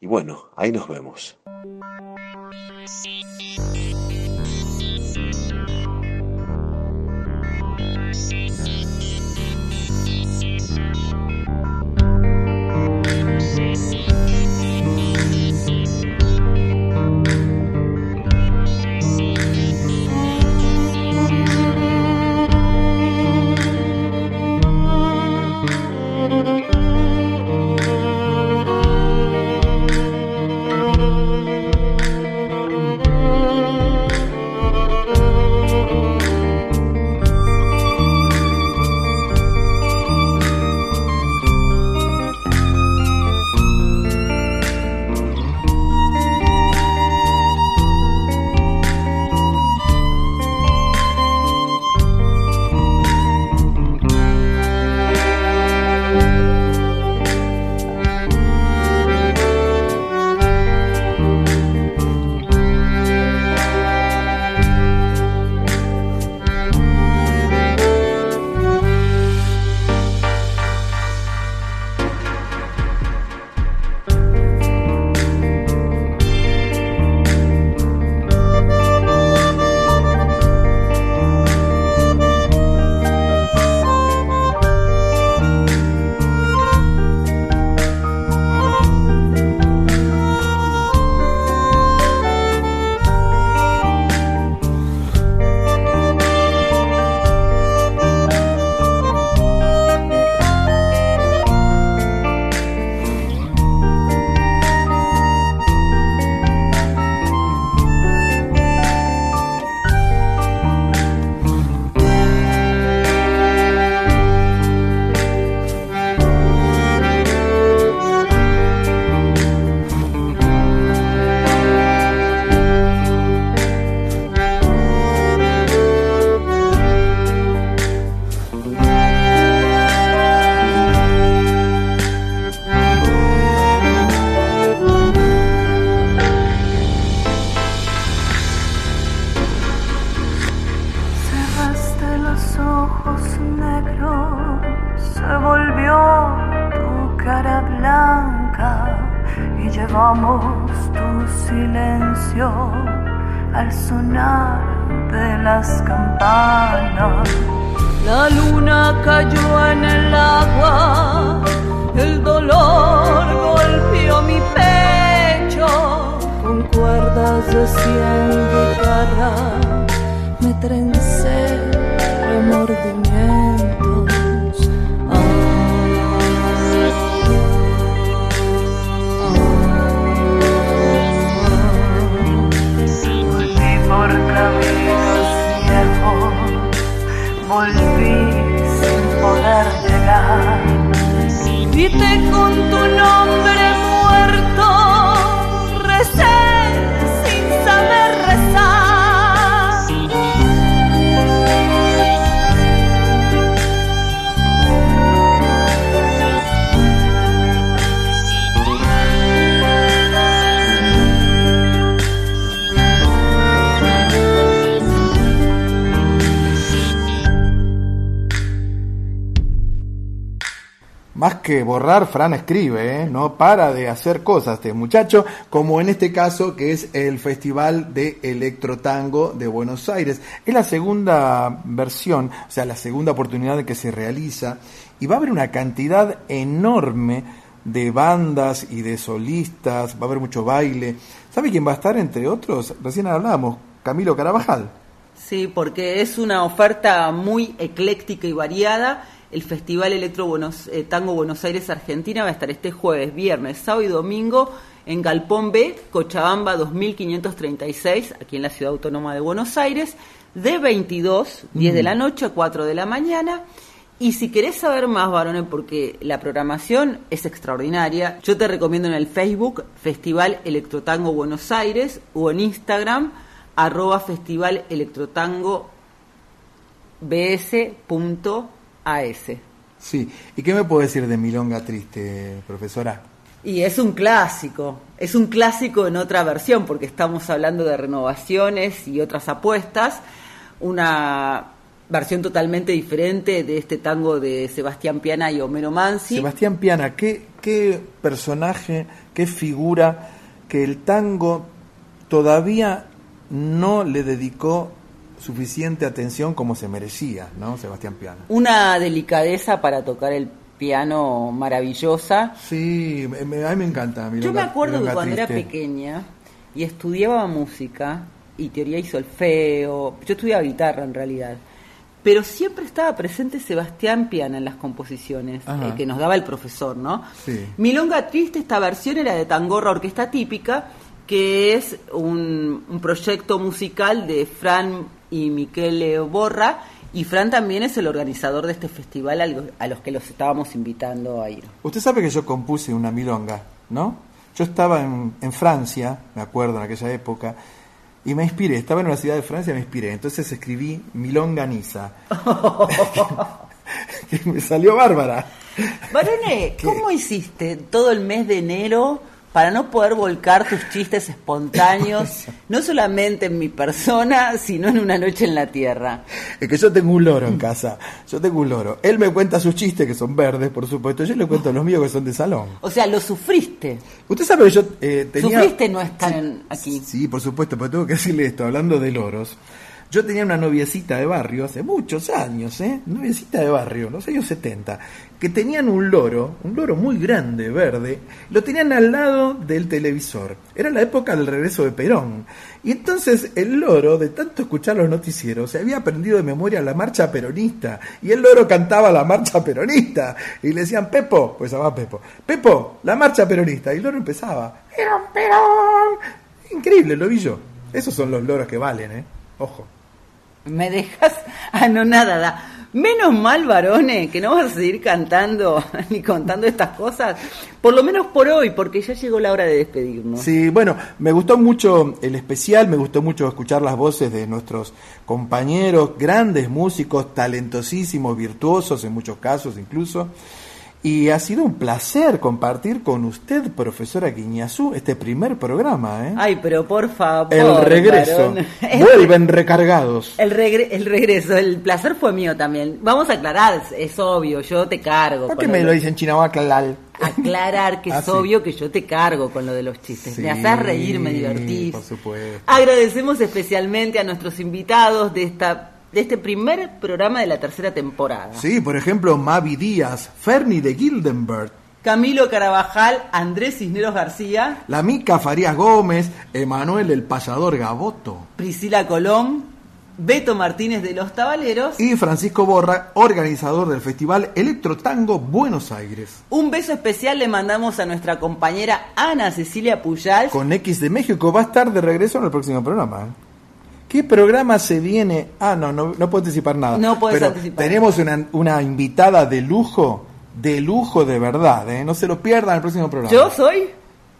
y bueno, ahí nos vemos. Que borrar, Fran escribe, ¿eh? no para de hacer cosas este muchacho, como en este caso que es el Festival de Electrotango de Buenos Aires. Es la segunda versión, o sea, la segunda oportunidad que se realiza y va a haber una cantidad enorme de bandas y de solistas, va a haber mucho baile. ¿Sabe quién va a estar entre otros? Recién hablábamos, Camilo Carabajal. Sí, porque es una oferta muy ecléctica y variada. El Festival Electro Buenos, eh, Tango Buenos Aires Argentina va a estar este jueves, viernes, sábado y domingo en Galpón B, Cochabamba 2536, aquí en la Ciudad Autónoma de Buenos Aires, de 22, 10 de la noche a 4 de la mañana. Y si querés saber más, varones, porque la programación es extraordinaria, yo te recomiendo en el Facebook Festival Electrotango Buenos Aires o en Instagram arroba Festival Electrotango bs.as. Sí, ¿y qué me puede decir de Milonga Triste, profesora? Y es un clásico, es un clásico en otra versión, porque estamos hablando de renovaciones y otras apuestas. Una versión totalmente diferente de este tango de Sebastián Piana y Homero Mansi. Sebastián Piana, ¿qué, qué personaje, qué figura que el tango todavía no le dedicó suficiente atención como se merecía, ¿no? Sebastián Piana. Una delicadeza para tocar el piano maravillosa. Sí, me- a mí me encanta. Yo me acuerdo que cuando era pequeña y estudiaba música y teoría y solfeo, yo estudiaba guitarra en realidad, pero siempre estaba presente Sebastián Piana en las composiciones eh, que nos daba el profesor, ¿no? Sí. Milonga Triste, esta versión era de Tangorra Orquesta Típica, que es un, un proyecto musical de Fran y Michele Borra, y Fran también es el organizador de este festival al- a los que los estábamos invitando a ir. Usted sabe que yo compuse una milonga, ¿no? Yo estaba en, en Francia, me acuerdo en aquella época, y me inspiré, estaba en una ciudad de Francia y me inspiré. Entonces escribí Milonga Niza. que me salió bárbara. Barone, ¿cómo hiciste todo el mes de enero para no poder volcar tus chistes espontáneos, no solamente en mi persona, sino en una noche en la tierra? Es que yo tengo un loro en casa. Yo tengo un loro. Él me cuenta sus chistes, que son verdes, por supuesto. Yo le cuento los míos, que son de salón. O sea, lo sufriste. Usted sabe que yo eh, tenía... Sufriste no estar aquí. Sí, por supuesto, pero tengo que decirle esto, hablando de loros. Yo tenía una noviecita de barrio hace muchos años, ¿eh? Noviecita de barrio, los años 70, que tenían un loro, un loro muy grande, verde, lo tenían al lado del televisor. Era la época del regreso de Perón. Y entonces el loro, de tanto escuchar los noticieros, se había aprendido de memoria la marcha peronista. Y el loro cantaba la marcha peronista. Y le decían, Pepo, pues llamaba Pepo, Pepo, la marcha peronista. Y el loro empezaba, Perón, Perón. Increíble, lo vi yo. Esos son los loros que valen, ¿eh? Ojo. Me dejas anonadada. Menos mal, varones, que no vas a seguir cantando ni contando estas cosas, por lo menos por hoy, porque ya llegó la hora de despedirnos. Sí, bueno, me gustó mucho el especial, me gustó mucho escuchar las voces de nuestros compañeros, grandes músicos, talentosísimos, virtuosos en muchos casos incluso. Y ha sido un placer compartir con usted, profesora Guiñazú, este primer programa. ¿eh? Ay, pero por favor. el regreso. Vuelven recargados. El, regre- el regreso, el placer fue mío también. Vamos a aclarar, es obvio, yo te cargo. ¿Por qué me el- lo dicen chinahuacalal? aclarar que Ah, es sí. obvio que yo te cargo con lo de los chistes. me haces reír, me divertís. Por supuesto. Agradecemos especialmente a nuestros invitados de esta de este primer programa de la tercera temporada. Sí, por ejemplo, Mavi Díaz, Ferni de Gildenberg, Camilo Carabajal, Andrés Cisneros García, la Mica Farías Gómez, Emanuel el Payador Gaboto Priscila Colón, Beto Martínez de Los Tabaleros. y Francisco Borra, organizador del Festival Electrotango Buenos Aires. Un beso especial le mandamos a nuestra compañera Ana Cecilia Puyal. Con X de México va a estar de regreso en el próximo programa. ¿Qué programa se viene? Ah, no, no, no puedo anticipar nada. No puedes Pero anticipar. tenemos una, una invitada de lujo, de lujo de verdad, ¿eh? No se lo pierdan el próximo programa. ¿Yo soy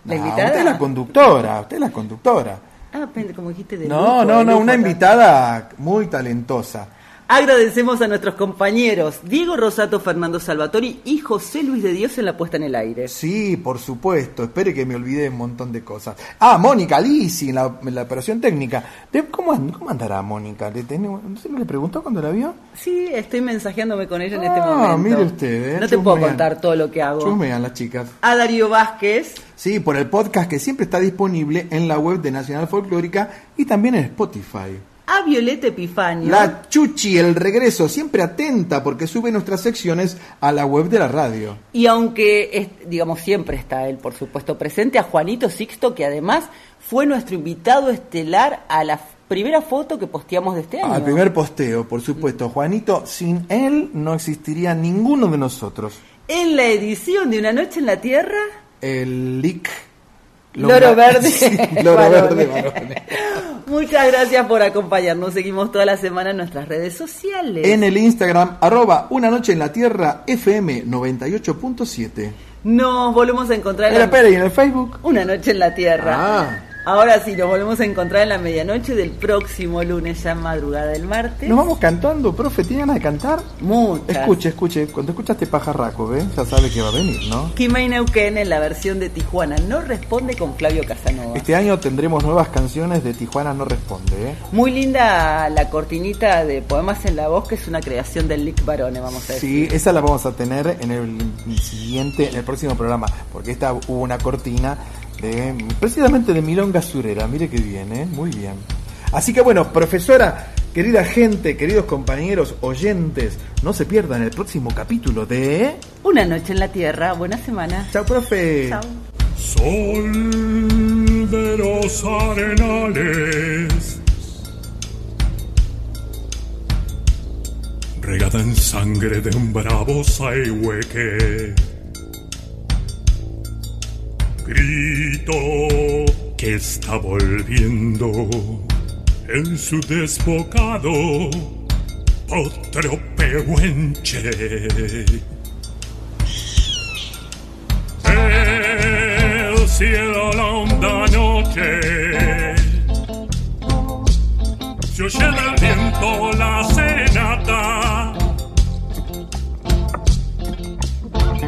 la invitada? Usted es la conductora, usted es la conductora. Ah, como dijiste de No, lujo, no, no, lujo, una ta- invitada muy talentosa. Agradecemos a nuestros compañeros Diego Rosato, Fernando Salvatori y José Luis de Dios en la puesta en el aire. Sí, por supuesto. Espere que me olvide un montón de cosas. Ah, Mónica Lisi en la, en la operación técnica. De- ¿Cómo, cómo andará Mónica? ¿Le, tenemos- no sé, ¿Le preguntó cuando la vio? Sí, estoy mensajeándome con ella en este Ah, momento. mire usted, ¿eh? No te puedo contar todo lo que hago. Chusmean las chicas. A Darío Vázquez, Sí, por el podcast que siempre está disponible en la web de Nacional Folclórica y también en Spotify. A Violeta Epifanio. La Chuchi, el regreso, siempre atenta porque sube nuestras secciones a la web de la radio. Y aunque, es- digamos, siempre está él, por supuesto, presente, a Juanito Sixto, que además fue nuestro invitado estelar a la primera foto que posteamos de este año. Al primer posteo, por supuesto. Juanito, sin él no existiría ninguno de nosotros. En la edición de Una Noche en la Tierra, El LIC. Loro Verde. Sí, Loro. Verde, varones. muchas gracias por acompañarnos. Seguimos toda la semana en nuestras redes sociales. En el Instagram, arroba Una Noche en la Tierra, FM 98.7. Nos volvemos a encontrar Espera, en espera, ¿y en el Facebook? Una Noche en la Tierra. Ah. Ahora sí, nos volvemos a encontrar en la medianoche del próximo lunes, ya madrugada del martes. Nos vamos cantando, profe, ¿tiene ganas de cantar? Muchas. Escuche, escuche, cuando escucha este pajarraco, ¿ve? Ya sabe que va a venir, ¿no? Kimei Neuquén en la versión de Tijuana no responde con Flavio Casanova. Este año tendremos nuevas canciones de Tijuana No Responde, ¿eh? Muy linda la cortinita de Poemas en la Voz, que es una creación del Lick Barone, vamos a decir. Sí, esa la vamos a tener en el siguiente, en el próximo programa, porque esta hubo una cortina de precisamente de Milonga Surera, mire que bien, ¿eh? Muy bien. Así que bueno, profesora, querida gente, queridos compañeros, oyentes, no se pierdan el próximo capítulo de Una noche en la Tierra, buena semana. Chao, profe. Chao. Sol de los arenales, regada en sangre de un bravo saihueque. Grito que está volviendo en su desbocado otro pehuenche. El cielo la honda noche se oye del viento la serenata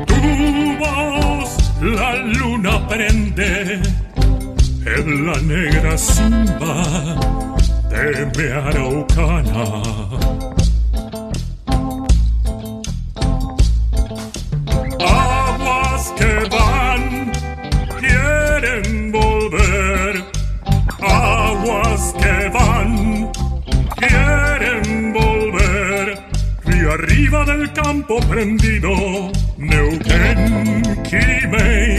tu voz la luna prende en la negra simba de mi araucana aguas que van quieren volver. Aguas que van quieren volver. Río arriba del campo prendido No kan ki may.